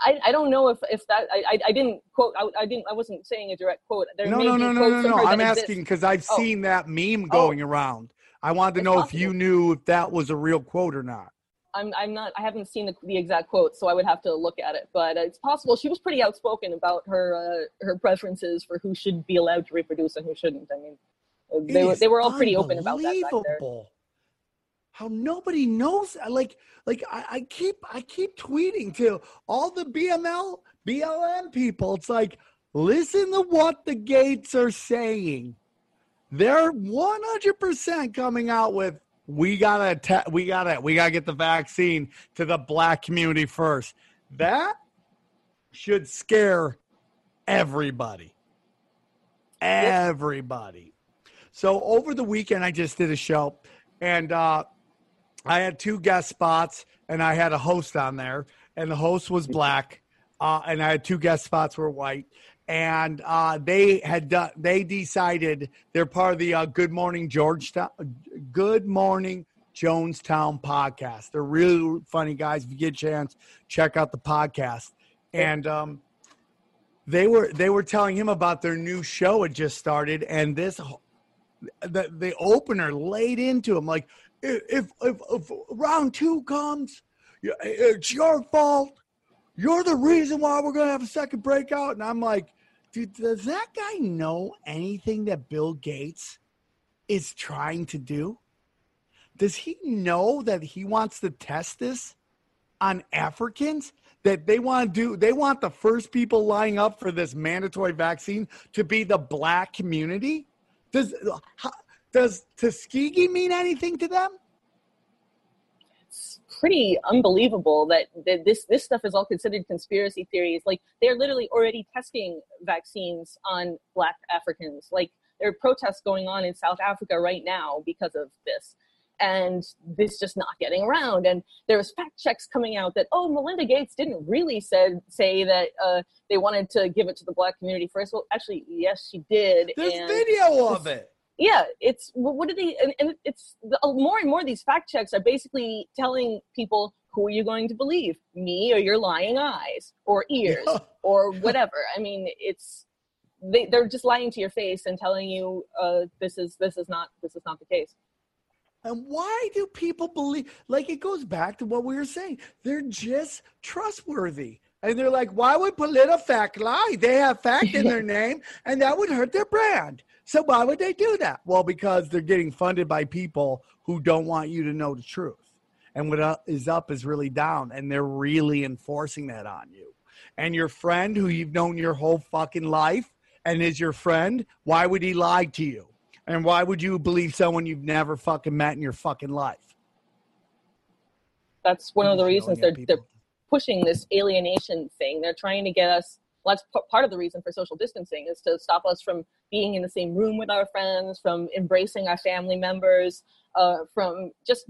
I, I don't know if, if that I, I, didn't quote I, I didn't I wasn't saying a direct quote. There No, no, no, no, no, no. I'm asking because I've Oh. seen that meme going around. I wanted to It's know if you knew if that was a real quote or not. I'm I'm not I haven't seen the, the exact quote, so I would have to look at it. But it's possible she was pretty outspoken about her uh, her preferences for who should be allowed to reproduce and who shouldn't. I mean, they It were they were all pretty open about that unbelievable How nobody knows like like I, I keep I keep tweeting to all the BML BLM people. It's like listen to what the gates are saying. They're one hundred percent coming out with we gotta ta- we gotta we gotta get the vaccine to the black community first. That should scare everybody. everybody. So over the weekend, I just did a show, and uh, I had two guest spots, and I had a host on there, and the host was black, uh, and I had two guest spots were white, and uh, they had done, they decided they're part of the uh, Good Morning Georgetown, Good Morning Jonestown podcast. They're really funny guys. If you get a chance, check out the podcast. And um, they were they were telling him about their new show had just started, and this the the opener laid into him like if if, if round two comes, it's your fault. You're the reason why we're gonna have a second breakout. And I'm like, dude, does that guy know anything that Bill Gates is trying to do? Does he know that he wants to test this on Africans? That they want to do, they want the first people lining up for this mandatory vaccine to be the black community? Does does Tuskegee mean anything to them? Pretty unbelievable that, that this this stuff is all considered conspiracy theories. Like they're literally already testing vaccines on Black Africans. Like there are protests going on in South Africa right now because of this and this just not getting around. And there was fact checks coming out that oh, Melinda Gates didn't really said say that uh, they wanted to give it to the black community first. Well, actually, yes, she did. There's and video of it. Yeah, it's what did they? And, and it's the, uh, more and more these fact checks are basically telling people who are you going to believe, me or your lying eyes or ears yeah. or whatever. I mean, it's they, they're just lying to your face and telling you uh, this is this is not this is not the case. And why do people believe? Like it goes back to what we were saying. They're just trustworthy. And they're like, why would PolitiFact lie? They have fact in their name, and that would hurt their brand. So why would they do that? Well, because they're getting funded by people who don't want you to know the truth. And what is up is really down, and they're really enforcing that on you. And your friend, who you've known your whole fucking life, and is your friend, why would he lie to you? And why would you believe someone you've never fucking met in your fucking life? That's one of the reasons they're, they're pushing this alienation thing. They're trying to get us. Well, that's part of the reason for social distancing is to stop us from being in the same room with our friends, from embracing our family members, uh, from just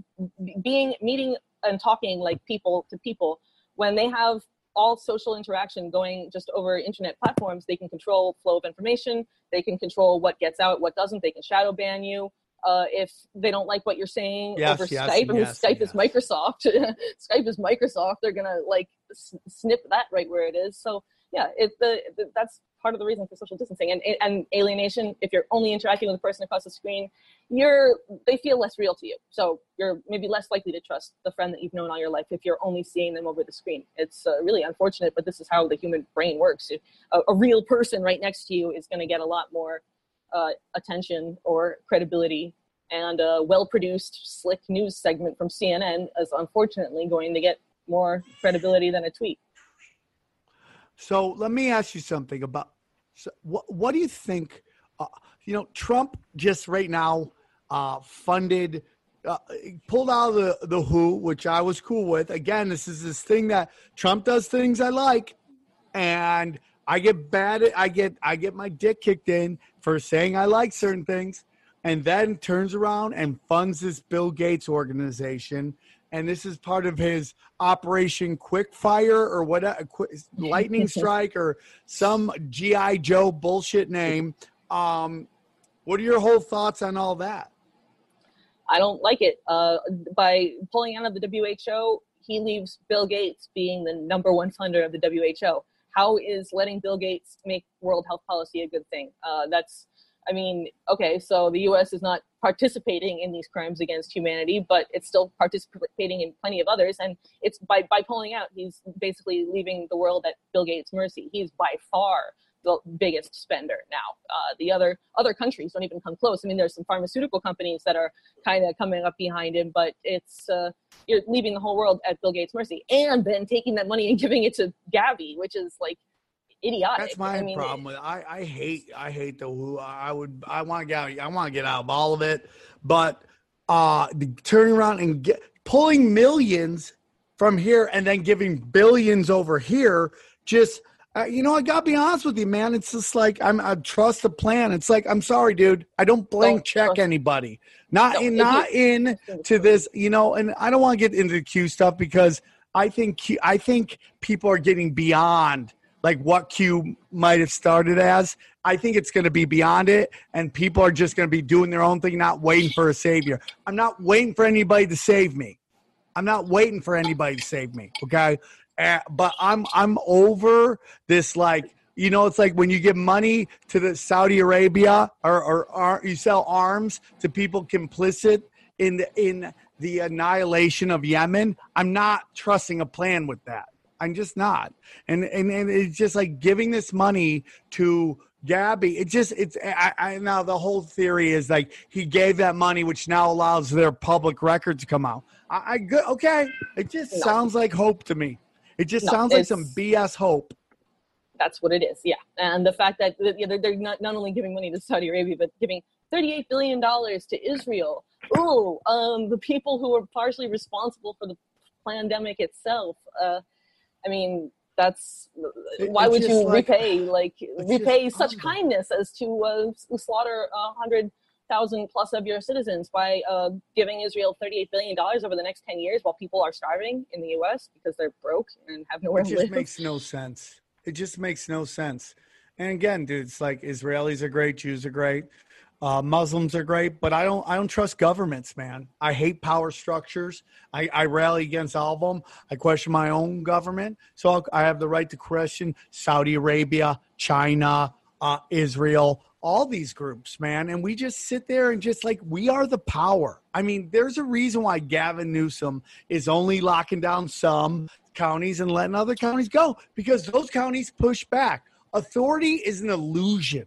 being meeting and talking like people to people. When they have all social interaction going just over internet platforms, they can control flow of information. They can control what gets out, what doesn't. They can shadow ban you uh, if they don't like what you're saying yes, over yes, Skype. I mean, yes, Skype is Microsoft. Skype is Microsoft. They're gonna like s- snip that right where it is. So yeah, it the, the, that's part of the reason for social distancing and and alienation. If you're only interacting with a person across the screen, you're they feel less real to you. So you're maybe less likely to trust the friend that you've known all your life if you're only seeing them over the screen. It's uh, really unfortunate, but this is how the human brain works. A, a real person right next to you is going to get a lot more uh, attention or credibility and a well-produced, slick news segment from CNN is unfortunately going to get more credibility than a tweet. So let me ask you something about so what. What do you think? Uh, you know, Trump just right now uh, funded, uh, pulled out the the WHO, which I was cool with. Again, this is this thing that Trump does things I like, and I get bad. I get I get my dick kicked in for saying I like certain things, and then turns around and funds this Bill Gates organization. And this is part of his Operation Quickfire or what, a, Lightning Strike or some GI Joe bullshit name. Um, what are your whole thoughts on all that? I don't like it. Uh, by pulling out of the WHO, he leaves Bill Gates being the number one funder of the WHO. How is letting Bill Gates make world health policy a good thing? Uh, that's I mean, okay, so the U.S. is not participating in these crimes against humanity, but it's still participating in plenty of others. And it's by, by pulling out, he's basically leaving the world at Bill Gates' mercy. He's by far the biggest spender now. Uh, the other other countries don't even come close. I mean, there's some pharmaceutical companies that are kind of coming up behind him, but it's uh, you're leaving the whole world at Bill Gates' mercy, and then taking that money and giving it to Gavi, which is like idiotic. That's my I mean, problem with it. I, I hate I hate the who I would I want to get out I want to get out of all of it, but uh turning around and get pulling millions from here and then giving billions over here just Uh, you know, I gotta be honest with you, man. It's just like I'm. I trust the plan. It's like I'm sorry, dude. I don't blank Don't check anybody. Not No, in. Not in to this. You know, and I don't want to get into the Q stuff because I think Q, I think people are getting beyond like what Q might have started as. I think it's going to be beyond it, and people are just going to be doing their own thing, not waiting for a savior. I'm not waiting for anybody to save me. I'm not waiting for anybody to save me. Okay, but I'm I'm over this like you know it's like when you give money to the Saudi Arabia or or, or you sell arms to people complicit in the in the annihilation of Yemen. I'm not trusting a plan with that. I'm just not. And and, and it's just like giving this money to Gavi. It just it's I, I now the whole theory is like he gave that money, which now allows their public record to come out. I, I good okay. It just sounds like hope to me. It just No, sounds like some BS hope. That's what it is. Yeah, and the fact that that, yeah, they're, not, not only giving money to Saudi Arabia, but giving 38 billion dollars to Israel. Ooh, um, the people who are partially responsible for the pandemic itself. Uh, I mean, that's why would you like- repay like repay such kindness as to uh, slaughter a hundred thousand plus of your citizens by uh, giving Israel 38 billion dollars over the next 10 years while people are starving in the U.S. because they're broke and have nowhere It to just live. makes no sense. It just makes no sense. And again, dude, it's like Israelis are great, Jews are great, uh, Muslims are great, but I don't I don't trust governments, man. I hate power structures. I, I rally against all of them. I question my own government, so I'll, I have the right to question Saudi Arabia, China, uh, Israel, all these groups, man. And we just sit there and just like we are the power. I mean, there's a reason why Gavin Newsom is only locking down some counties and letting other counties go because those counties push back. Authority is an illusion.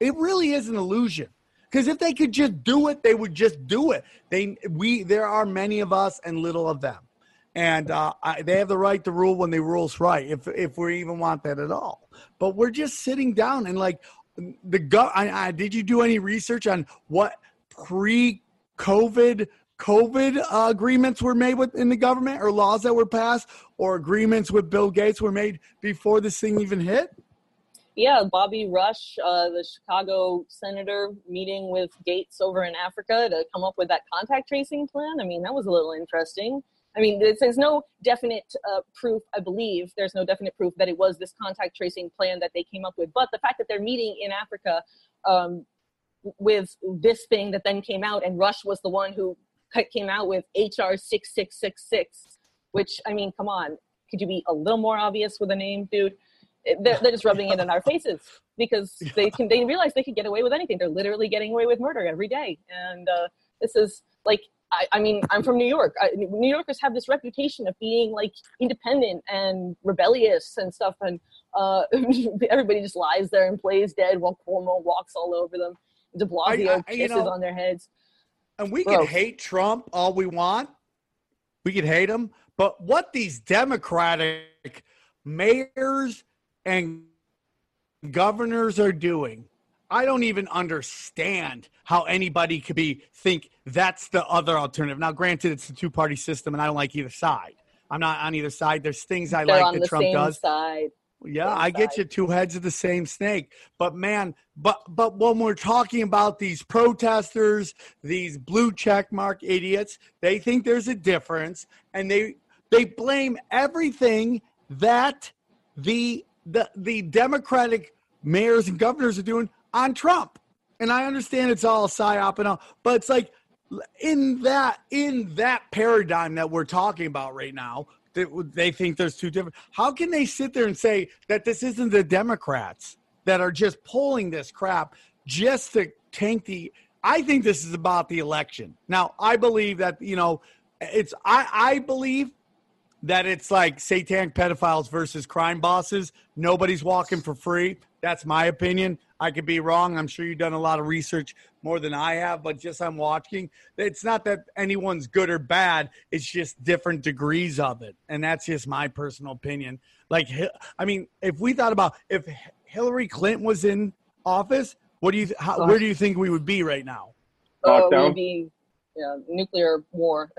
It really is an illusion. Because if they could just do it, they would just do it. They we there are many of us and little of them, and uh, I, they have the right to rule when they rule's right. If if we even want that at all, but we're just sitting down and like the go. I, I, did you do any research on what pre-COVID COVID uh, agreements were made within the government or laws that were passed or agreements with Bill Gates were made before this thing even hit? yeah, Bobby Rush, uh, the Chicago senator, meeting with Gates over in Africa to come up with that contact tracing plan. I mean, that was a little interesting. I mean, there's, no definite uh, proof, I believe, there's no definite proof that it was this contact tracing plan that they came up with. But the fact that they're meeting in Africa um, with this thing that then came out, and Rush was the one who came out with HR 6666, which, I mean, come on, could you be a little more obvious with a name, dude? they're, they're just rubbing it in our faces because they can they realize they can get away with anything they're literally getting away with murder every day and uh, this is like I, I mean i'm from new york I, new yorkers have this reputation of being like independent and rebellious and stuff and uh, everybody just lies there and plays dead while cuomo walks all over them de blasio I- kisses know- on their heads And we Gross. can hate Trump all we want. We can hate him. But what these Democratic mayors and governors are doing, I don't even understand how anybody could be think that's the other alternative. Now, granted, it's a two party system and I don't like either side. I'm not on either side. There's things I they're like on that the Trump same does. side Yeah, same I get side. you two heads of the same snake. But man, but but when we're talking about these protesters, these blue check mark idiots, they think there's a difference and they they blame everything that the the the Democratic mayors and governors are doing on Trump. And I understand it's all psyop and all, but it's like in that in that paradigm that we're talking about right now that they think there's two different how can they sit there and say that this isn't the democrats that are just pulling this crap just to tank the i think this is about the election. Now i believe that you know it's i i believe that it's like satanic pedophiles versus crime bosses. Nobody's walking for free. That's my opinion i could be wrong. I'm sure you've done a lot of research more than i have but just i'm watching. It's not that anyone's good or bad. It's just different degrees of it. And that's just my personal opinion. Like i mean if we thought about if hillary clinton was in office what do you how, uh-huh. where do you think we would be right now? Oh Lockdown? maybe yeah, nuclear war.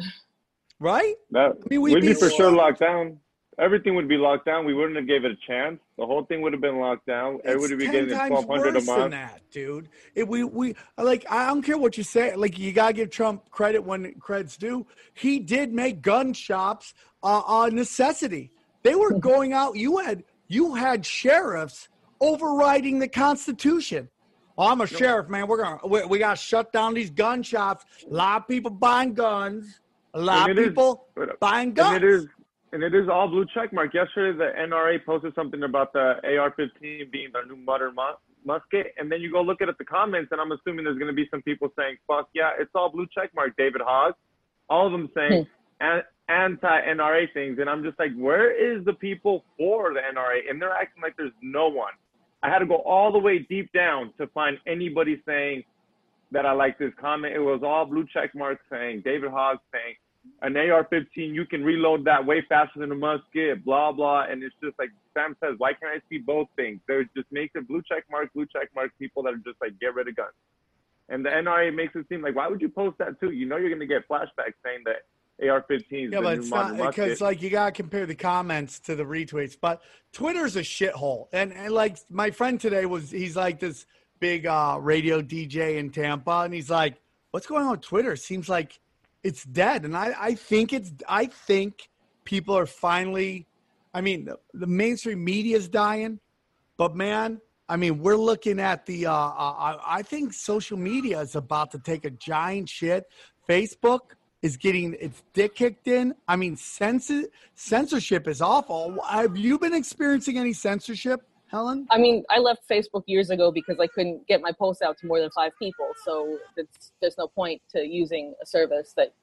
Right? That mean, we'd we'd, be be for sure locked down. Everything would be locked down. We wouldn't have gave it a chance. The whole thing would have been locked down. Everybody would be It's getting 10 times twelve hundred a worse than month. that, dude. It, we we like I don't care what you say. Like you gotta give Trump credit when credit's due. He did make gun shops uh, a necessity. They were going out. You had you had sheriffs overriding the Constitution. Oh, I'm a sheriff, man. We're gonna we, we gotta shut down these gun shops. A lot of people buying guns. A lot And of people but- buying guns. And it is and it is all blue check mark. Yesterday the NRA posted something about the AR-15 being their new modern mu- musket, and then you go look at it, the comments, and I'm assuming there's going to be some people saying, "Fuck yeah, it's all blue check mark." David Hogg, all of them saying hmm. an- anti-NRA things, and I'm just like, where is the people for the NRA? And they're acting like there's no one. I had to go all the way deep down to find anybody saying that I like this comment. It was all blue check marks saying David Hogg saying an AR-15 you can reload that way faster than a musket, blah blah. And it's just like Sam says, why can't I see both things? There's just makes it blue check mark, blue check mark people that are just like get rid of guns. And the NRA makes it seem like why would you post that too? You know you're gonna get flashbacks saying that AR-15 is Yeah, the but it's not because like you gotta compare the comments to the retweets. But Twitter's a shithole, and and like my friend today was, he's like this big uh, radio DJ in Tampa, and he's like, "What's going on with Twitter? Seems like it's dead." And I I think it's I think people are finally, I mean, the, the mainstream media is dying, but man. I mean, we're looking at the. Uh, uh, I I think social media is about to take a giant shit. Facebook is getting its dick kicked in. I mean, cens- censorship is awful. Have you been experiencing any censorship, Helen? I mean, I left Facebook years ago because I couldn't get my posts out to more than five people. So there's no point to using a service that,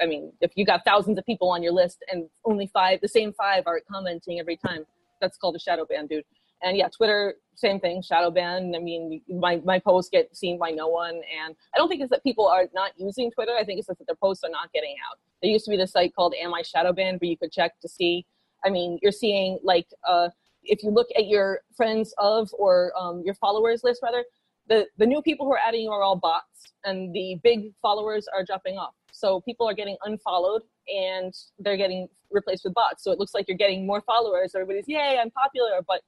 I mean, if you got thousands of people on your list and only five, the same five are commenting every time, that's called a shadow ban, dude. And yeah, Twitter, same thing, shadow ban. I mean, my, my posts get seen by no one. And I don't think it's that people are not using Twitter. I think it's that their posts are not getting out. There used to be this site called Am I Shadow Banned where you could check to see. I mean, you're seeing like, uh, if you look at your friends of or um, your followers list rather the, the new people who are adding you are all bots and the big followers are dropping off. So people are getting unfollowed and they're getting replaced with bots. So it looks like you're getting more followers. Everybody's yay i'm popular but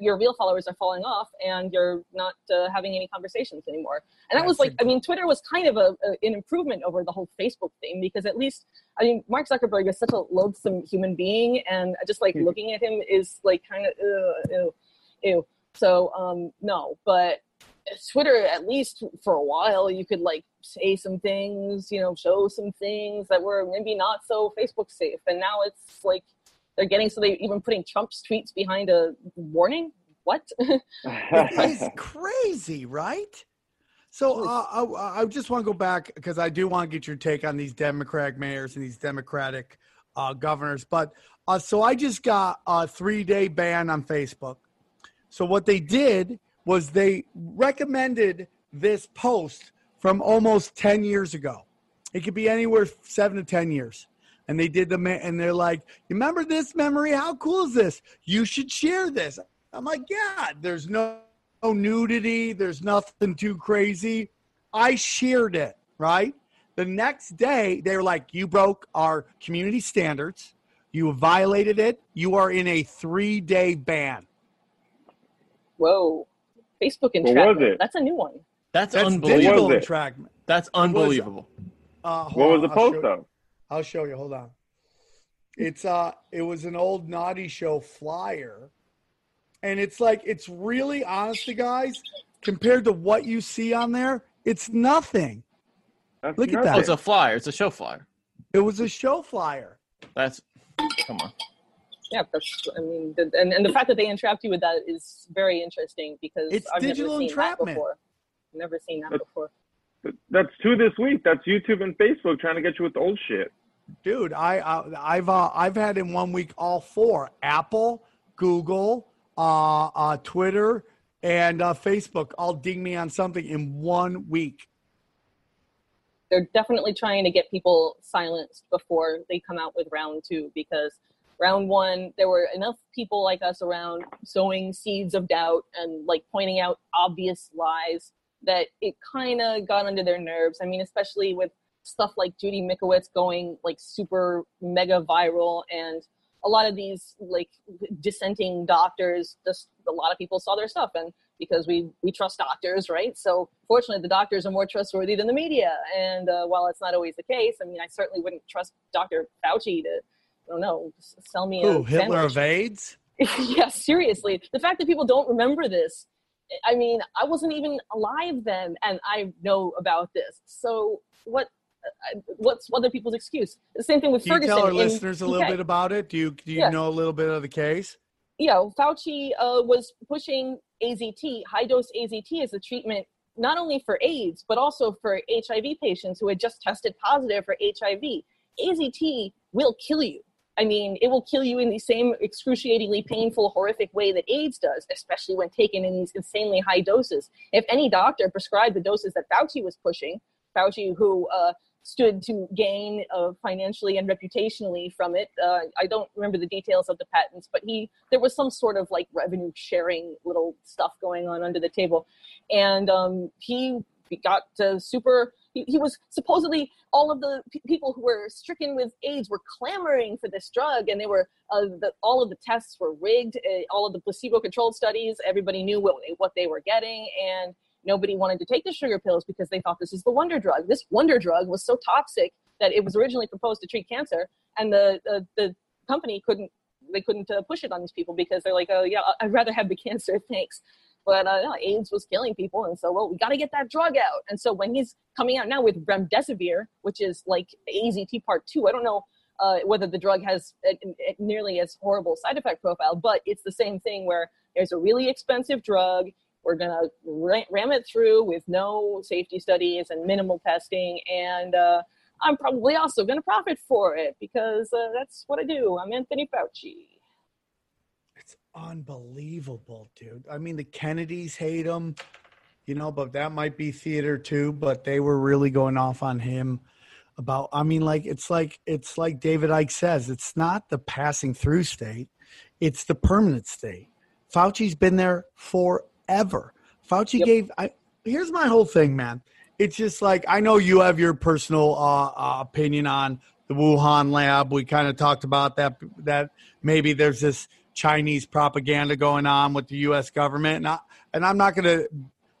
your real followers are falling off and you're not uh, having any conversations anymore. And that was like i mean twitter was kind of a, a, an improvement over the whole facebook thing because at least I mean, Mark Zuckerberg is such a loathsome human being, and just like looking at him is like kind of ew, ew, ew. So um, no, but Twitter, at least for a while, you could like say some things, you know, show some things that were maybe not so Facebook safe, and now it's like they're getting so they even putting Trump's tweets behind a warning. What? It's crazy, right? So uh, I, I just want to go back because I do want to get your take on these Democratic mayors and these Democratic uh, governors. But uh, so I just got a three day ban on Facebook. So what they did was they recommended this post from almost 10 years ago. It could be anywhere seven to 10 years. And they did the, ma- and they're like, you remember this memory? How cool is this? You should share this. I'm like, yeah, there's no, no nudity. There's nothing too crazy. I shared it, right? The next day, they were like, you broke our community standards. You violated it. You are in a three day ban. Whoa, Facebook What was entrapment. it? That's a new one. That's, That's unbelievable. digital was it? entrapment. That's unbelievable. Uh, hold what was the I'll post though? I'll show you. Hold on. It's uh it was an old naughty show flyer. And it's like it's really honest to guys, compared to what you see on there, it's nothing. That's Look at that. Oh, that. it's a flyer. It's a show flyer. It was a show flyer. That's come on. Yeah, that's. I mean, the, and and the fact that they entrapped you with that is very interesting because It's I've digital never seen entrapment. that before. Never seen that That's- before. That's two this week. That's YouTube and Facebook trying to get you with the old shit. Dude, I, I I've uh, I've had in one week all four: Apple, Google, uh, uh, Twitter, and uh, Facebook all ding me on something in one week. they're definitely trying to get people silenced before they come out with round two because round one there were enough people like us around sowing seeds of doubt and like pointing out obvious lies that it kind of got under their nerves i mean especially with stuff like judy Mikovits going like super mega viral and a lot of these like dissenting doctors, just a lot of people saw their stuff, and because we we trust doctors, right? So fortunately, the doctors are more trustworthy than the media. And uh, while it's not always the case, I mean, I certainly wouldn't trust Dr. Fauci to, I don't know, sell me Who, a Hitler sandwich. of AIDS? yeah, seriously. The fact that people don't remember this, I mean, I wasn't even alive then, and I know about this. So what? What's other people's excuse? The same thing with Can you Ferguson. tell our listeners a little UK. bit about it? Do you do you Yeah. know a little bit of the case? you know, Fauci uh, was pushing AZT, high dose AZT, as a treatment not only for AIDS, but also for HIV patients who had just tested positive for HIV. AZT will kill you. I mean, it will kill you in the same excruciatingly painful, horrific way that AIDS does, especially when taken in these insanely high doses. If any doctor prescribed the doses that Fauci was pushing, Fauci, who uh, stood to gain uh, financially and reputationally from it. Uh, I don't remember the details of the patents, but he there was some sort of like revenue sharing little stuff going on under the table, and um, he got uh, super. He, he was supposedly all of the p- people who were stricken with AIDS were clamoring for this drug, and they were uh, the, all of the tests were rigged. Uh, all of the placebo-controlled studies, everybody knew what what they were getting, and nobody wanted to take the sugar pills because they thought this is the wonder drug. This wonder drug was so toxic that it was originally proposed to treat cancer, and the the, the company couldn't they couldn't uh, push it on these people because they're like, oh yeah, I'd rather have the cancer, thanks. But uh, AIDS was killing people, and so well, we got to get that drug out. And so when he's coming out now with remdesivir, which is like AZT Part Two, I don't know uh, whether the drug has a, a nearly as horrible side effect profile, but it's the same thing where there's a really expensive drug. We're gonna ra- ram it through with no safety studies and minimal testing, and uh, I'm probably also gonna profit for it because uh, that's what I do. I'm Anthony Fauci. It's unbelievable, dude. I mean, the Kennedys hate him, you know, but that might be theater too. But they were really going off on him about. I mean, like it's like it's like David Icke says, it's not the passing through state, it's the permanent state. Fauci's been there forever. Fauci Yep. gave. I here's my whole thing, man. It's just like I know you have your personal uh, uh, opinion on the Wuhan lab. We kind of talked about that. That maybe there's this Chinese propaganda going on with the U.S. government, and, I, and I'm not gonna.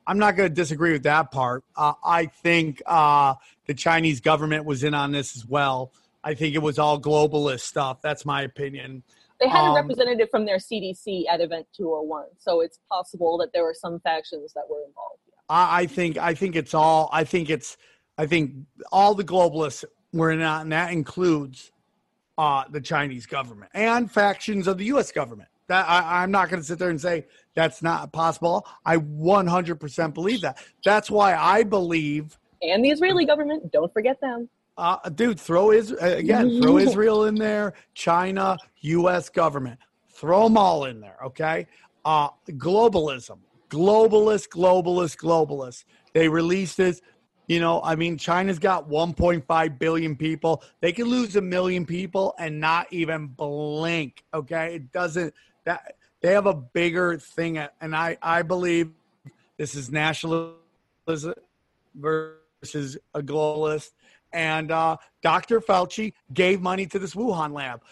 I'm not going to disagree with that part. Uh, I think uh, the Chinese government was in on this as well. I think it was all globalist stuff. That's my opinion. They had Um, a representative from their CDC at Event 201, so it's possible that there were some factions that were involved. Yeah. I, I think I think it's all. I think it's. I think all the globalists were in on, and that includes uh, the Chinese government and factions of the U.S. government. That I, I'm not going to sit there and say that's not possible. I 100% believe that. That's why I believe, And the Israeli government, don't forget them. Uh, dude. Throw is again. Throw Israel in there. China, U.S. government. Throw them all in there. Okay. Uh, globalism. Globalist. Globalist. Globalist. They released this. You know, I mean, China's got 1.5 billion people. They could lose a million people and not even blink. Okay, it doesn't. That they have a bigger thing, and I I believe this is nationalism versus a globalist. And uh, Dr. Fauci gave money to this Wuhan lab.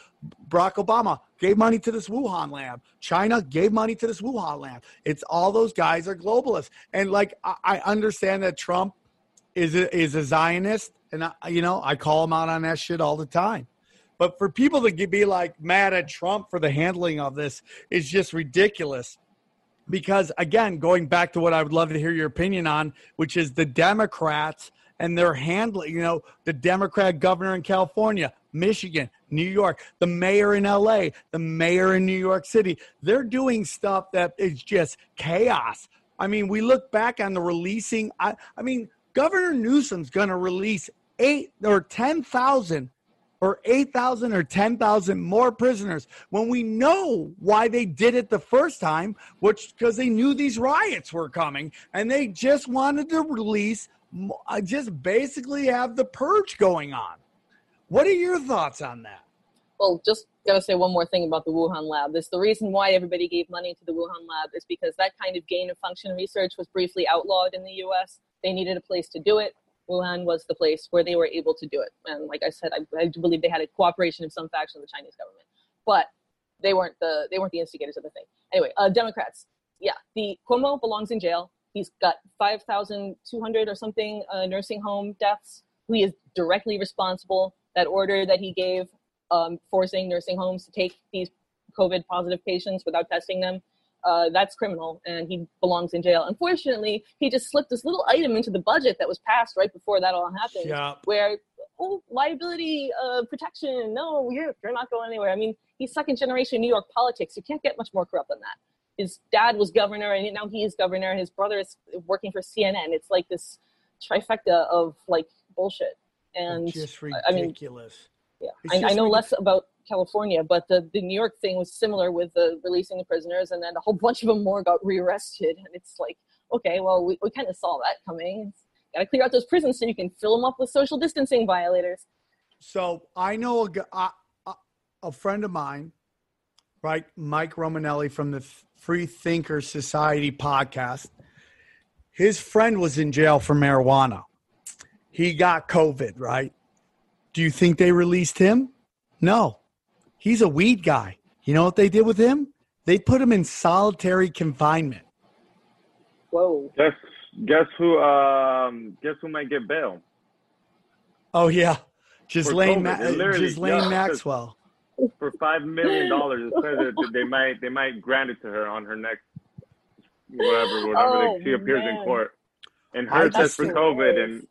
Barack Obama gave money to this Wuhan lab. China gave money to this Wuhan lab. It's all those guys are globalists. And like I, understand that Trump is a, is a Zionist, and I, you know I call him out on that shit all the time. But for people to be like mad at Trump for the handling of this is just ridiculous. Because again, going back to what I would love to hear your opinion on, which is the Democrats and they're handling, you know, the Democrat governor in California, Michigan, New York, the mayor in LA, the mayor in New York City, they're doing stuff that is just chaos. I mean, we look back on the releasing, I, I mean, Governor Newsom's going to release eight or 10,000 or 8,000 or 10,000 more prisoners when we know why they did it the first time, which because they knew these riots were coming and they just wanted to release, uh, just basically have the purge going on. What are your thoughts on that? Well, just gotta say one more thing about the Wuhan lab. This the reason why everybody gave money to the Wuhan lab is because that kind of gain of function research was briefly outlawed in the U.S. They needed a place to do it. Wuhan was the place where they were able to do it. And like I said, I, I do believe they had a cooperation of some faction of the Chinese government. but they weren't the they weren't the instigators of the thing. Anyway, uh, Democrats, yeah, the Cuomo belongs in jail. He's got five thousand two hundred or something uh, nursing home deaths. He is directly responsible. That order that he gave, um, forcing nursing homes to take these COVID positive patients without testing them, uh, that's criminal, and he belongs in jail. Unfortunately, he just slipped this little item into the budget that was passed right before that all happened, Yeah. where oh liability uh, protection. No, you're you're not going anywhere. I mean, he's second generation New York politics. You can't get much more corrupt than that. His dad was governor, and now he is governor. His brother is working for CNN. It's like this trifecta of like bullshit. And just I mean, ridiculous. yeah, I, I know less about California, but the, the New York thing was similar with the releasing the prisoners, and then a whole bunch of them more got rearrested. And it's like, okay, well, we, we kind of saw that coming. Got to clear out those prisons so you can fill them up with social distancing violators. So I know a, a, a friend of mine, right? Mike Romanelli from the Free Thinker Society podcast. His friend was in jail for marijuana. He got COVID, right? Do you think they released him? No. He's a weed guy. You know what they did with him? They put him in solitary confinement. Whoa. Guess guess who? Um, guess who might get bail? Oh yeah, Ghislaine, COVID, Ma- Ghislaine yeah, Maxwell. For five million dollars, it says that they might they might grant it to her on her next whatever whatever Oh, she appears in court. And I her test for COVID and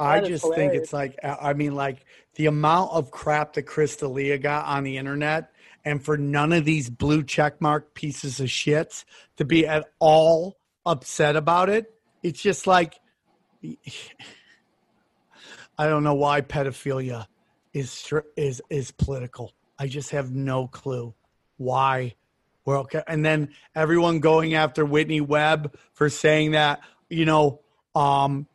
I That is just think it's like I I mean, like the amount of crap that Crystalia got on the internet, and for none of these blue checkmark pieces of shit to be at all upset about it, it's just like I don't know why pedophilia is is is political. I just have no clue why we're okay. And then everyone going after Whitney Webb for saying that you know um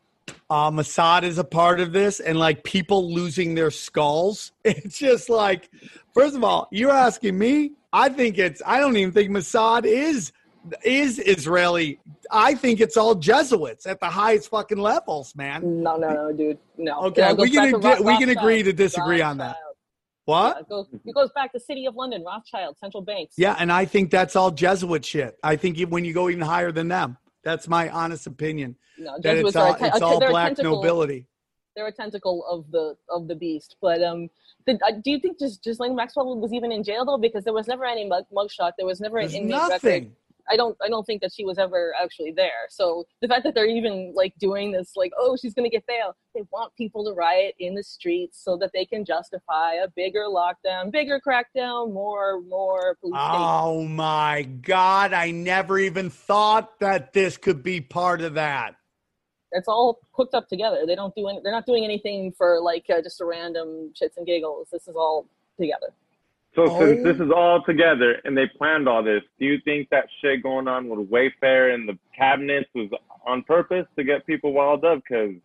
uh, Mossad is a part of this and like people losing their skulls. It's just like, first of all, you're asking me. I think it's. I don't even think Mossad is is Israeli. I think it's all Jesuits at the highest fucking levels, man. No, no, no, dude. No. Okay, we can to we can agree to disagree on that. What? Yeah, it, goes, it goes back to City of London, Rothschild, central banks. Yeah, and I think that's all Jesuit shit. I think when you go even higher than them, that's my honest opinion. No, That Jesuits it's all, a te- it's all black nobility. They're a tentacle of the of the beast. But um, the, uh, do you think just Ghislaine Maxwell was even in jail though? Because there was never any mug mugshot. There was never There's an inmate record. I don't I don't think that she was ever actually there. So the fact that they're even like doing this, like, oh, she's gonna get bail. They want people to riot in the streets so that they can justify a bigger lockdown, bigger crackdown, more more police state. Oh my God! I never even thought that this could be part of that. It's all hooked up together. They don't do any, they're not doing anything for like uh, just a random shits and giggles. This is all together. So since Oh. this is all together and they planned all this, do you think that shit going on with Wayfair and the cabinets was on purpose to get people wild up? Because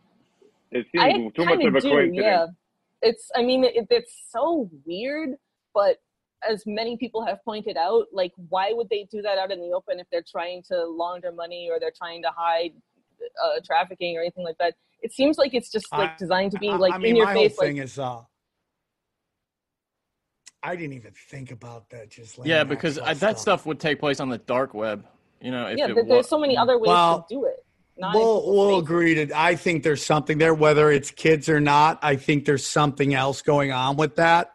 it I seems too much kinda a do, coincidence. Yeah, it's. I mean, it, it's so weird, but as many people have pointed out, like, why would they do that out in the open if they're trying to launder money or they're trying to hide uh, trafficking or anything like that? It seems like it's just like designed to be like I mean, in your my face. whole Like, thing is, uh, I didn't even think about that. Just like Yeah, because I, that stuff would take place on the dark web. You know, if yeah, it there- there's wa- so many other ways Well, to do it. Not in We'll, we'll agree to. I think there's something there, whether it's kids or not. I think there's something else going on with that,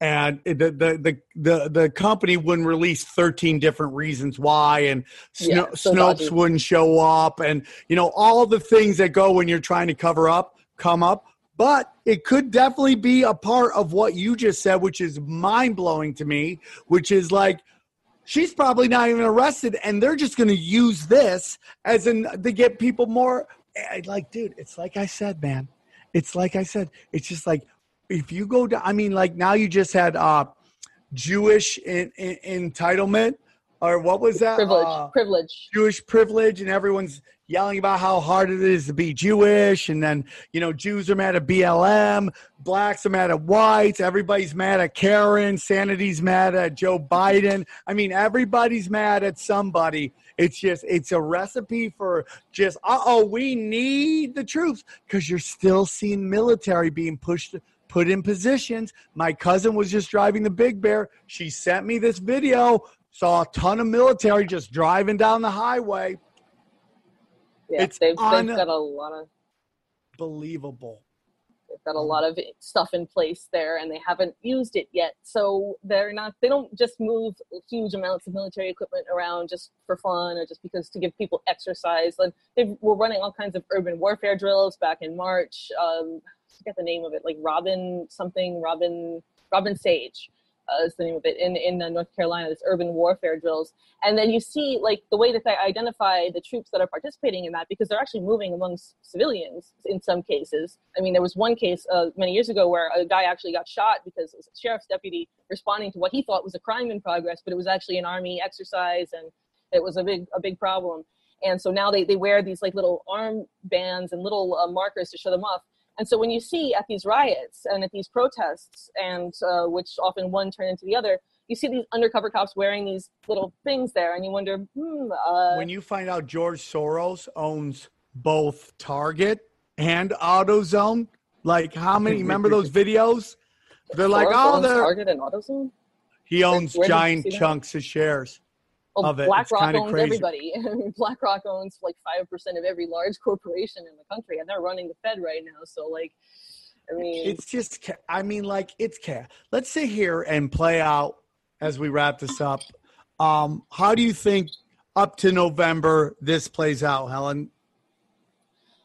and the the the the, the company wouldn't release 13 different reasons why, and Yeah, so Snopes dodgy. wouldn't show up, and you know all the things that go when you're trying to cover up come up. But it could definitely be a part of what you just said, which is mind blowing to me, which is like she's probably not even arrested and they're just going to use this as in to get people more I- like dude it's like i said man it's like i said it's just like if you go to i mean like now you just had uh jewish in, in, entitlement or what was that privilege. Uh, privilege. Jewish privilege, and everyone's yelling about how hard it is to be Jewish. And then, you know, Jews are mad at BLM, blacks are mad at whites, everybody's mad at Karen, Sanity's mad at Joe Biden. I mean, everybody's mad at somebody. It's just, it's a recipe for just, uh oh, we need the troops because you're still seeing military being pushed put in positions. My cousin was just driving the Big Bear. She sent me this video. Saw a ton of military just driving down the highway. Yeah, It's they've, un- they've got a lot of Believable. they've got a lot of stuff in place there, and they haven't used it yet. So they're not. They don't just move huge amounts of military equipment around just for fun or just because to give people exercise. Like they were running all kinds of urban warfare drills back in March. Um, I forget the name of it, like Robin something, Robin Robin Sage. Uh, is the name of it in in uh, North Carolina. This urban warfare drills, and then you see like the way that they identify the troops that are participating in that because they're actually moving amongst civilians in some cases. I mean, there was one case uh, many years ago where a guy actually got shot because it was a sheriff's deputy responding to what he thought was a crime in progress, but it was actually an army exercise, and it was a big a big problem. And so now they, they wear these like little arm bands and little uh, markers to show them off. And so when you see at these riots and at these protests, and uh, which often one turn into the other, you see these undercover cops wearing these little things there, and you wonder, hmm, uh, when you find out George Soros owns both Target and AutoZone, like how many? Remember those videos? They're like, oh, they're Target and AutoZone. he owns giant chunks of shares. Well, it. BlackRock owns crazy. everybody. BlackRock owns like five percent of every large corporation in the country, and they're running the Fed right now. So, like, I mean, It's just. I mean, like it's cat. Let's sit here and play out as we wrap this up. Um, how do you think up to November this plays out, Helen?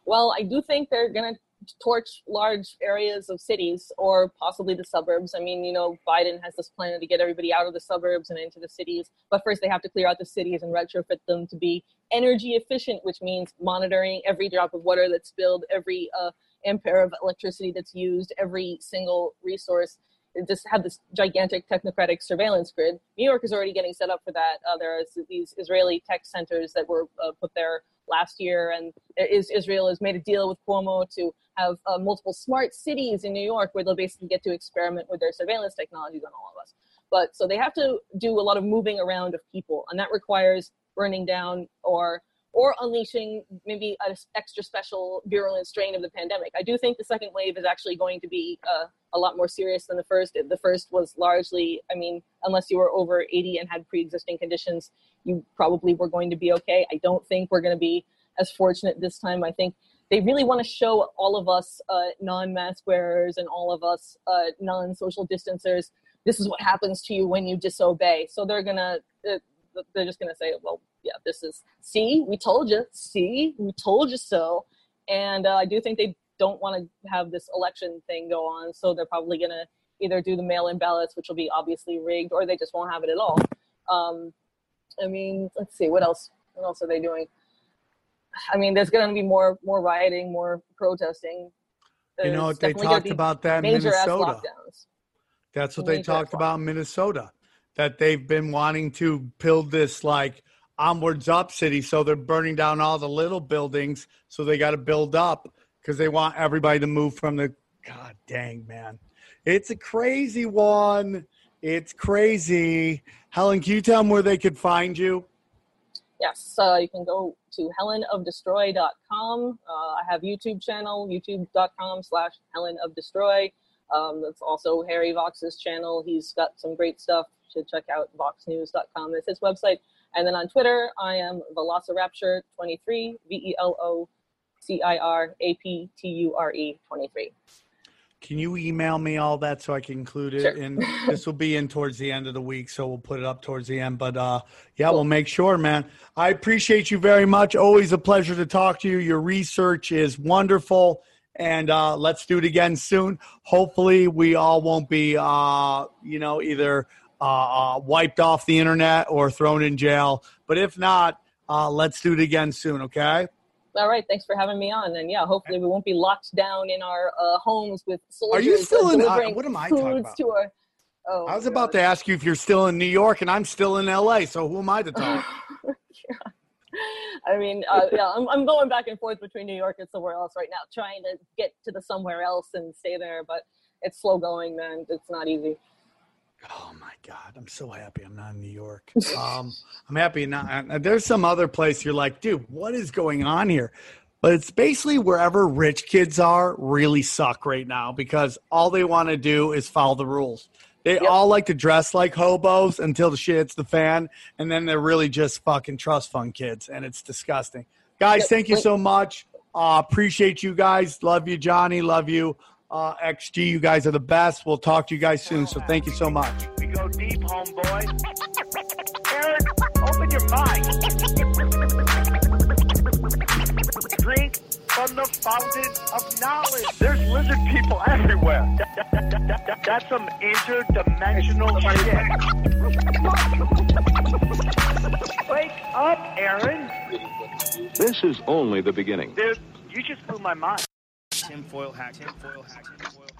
Well, I do think they're going to torch large areas of cities or possibly the suburbs. I mean, you know, Biden has this plan to get everybody out of the suburbs and into the cities, but first they have to clear out the cities and retrofit them to be energy efficient, which means monitoring every drop of water that's spilled, every uh, ampere of electricity that's used, every single resource. It Just have this gigantic technocratic surveillance grid. New York is already getting set up for that. Uh, there are these Israeli tech centers that were uh, put there last year, and is, Israel has made a deal with Cuomo to have uh, multiple smart cities in New York where they'll basically get to experiment with their surveillance technologies on all of us. But so they have to do a lot of moving around of people, and that requires burning down or or unleashing maybe an extra special virulent strain of the pandemic. I do think the second wave is actually going to be uh, a lot more serious than the first. The first was largely, I mean, unless you were over 80 and had pre-existing conditions, you probably were going to be okay. I don't think we're going to be as fortunate this time. I think they really want to show all of us uh, non-mask wearers and all of us uh, non-social distancers this is what happens to you when you disobey so they're gonna uh, they're just gonna say well yeah this is see we told you see we told you so and uh, i do think they don't want to have this election thing go on so they're probably gonna either do the mail-in ballots which will be obviously rigged or they just won't have it at all um, i mean let's see what else what else are they doing I mean, there's going to be more more rioting, more protesting. You know, they talked about that in major Minnesota. lockdowns. That's what they talked about in Minnesota. That they've been wanting to build this like onwards up city, so they're burning down all the little buildings. So they got to build up because they want everybody to move from the. God dang man, it's a crazy one. It's crazy. Helen, can you tell them where they could find you? Yes, uh, you can go to helenofdestroy.com. Uh, I have YouTube channel, youtube.com slash helenofdestroy. Um, that's also Harry Vox's channel. He's got some great stuff. Should check out voxnews.com. That's his website. And then on Twitter, I am Velocirapture23, V E L O C I R A P T U R E 23. Can you email me all that so I can include it? Sure. And this will be in towards the end of the week, so we'll put it up towards the end. But uh, yeah, Cool. we'll make sure, man. I appreciate you very much. Always a pleasure to talk to you. Your research is wonderful, and uh, let's do it again soon. Hopefully, we all won't be, uh, you know, either uh, uh, wiped off the internet or thrown in jail. But if not, uh, let's do it again soon. Okay. All right, thanks for having me on. And yeah, hopefully we won't be locked down in our uh, homes with soldiers. Are you still in- uh, what am I talking about? To our, oh, I was about to ask you if you're still in New York, and I'm still in LA. So who am I to talk? yeah. I mean, uh, yeah, I'm, I'm going back and forth between New York and somewhere else right now, trying to get to the somewhere else and stay there, but it's slow going, man. It's not easy. Oh my God, I'm so happy I'm not in New York. Um, I'm happy not. There's some other place you're like, dude, what is going on here? but it's basically wherever rich kids are really suck right now because all they want to do is follow the rules. They Yep. all like to dress like hobos until the shit hits the fan, and then they're really just fucking trust fund kids, and it's disgusting. Guys, Yep. thank you so much. Uh, appreciate you guys. Love you, Johnny. Love you, uh, XG. You guys are the best. We'll talk to you guys soon. So thank you so much. We go deep, homeboy. Aaron, open your mind. Drink from the fountain of knowledge. There's lizard people everywhere. That- that- that- that- that- that's some interdimensional shit. Wake up, Aaron. This is only the beginning. Dude, you just blew my mind. Tinfoil hat, tinfoil hat, tinfoil hat.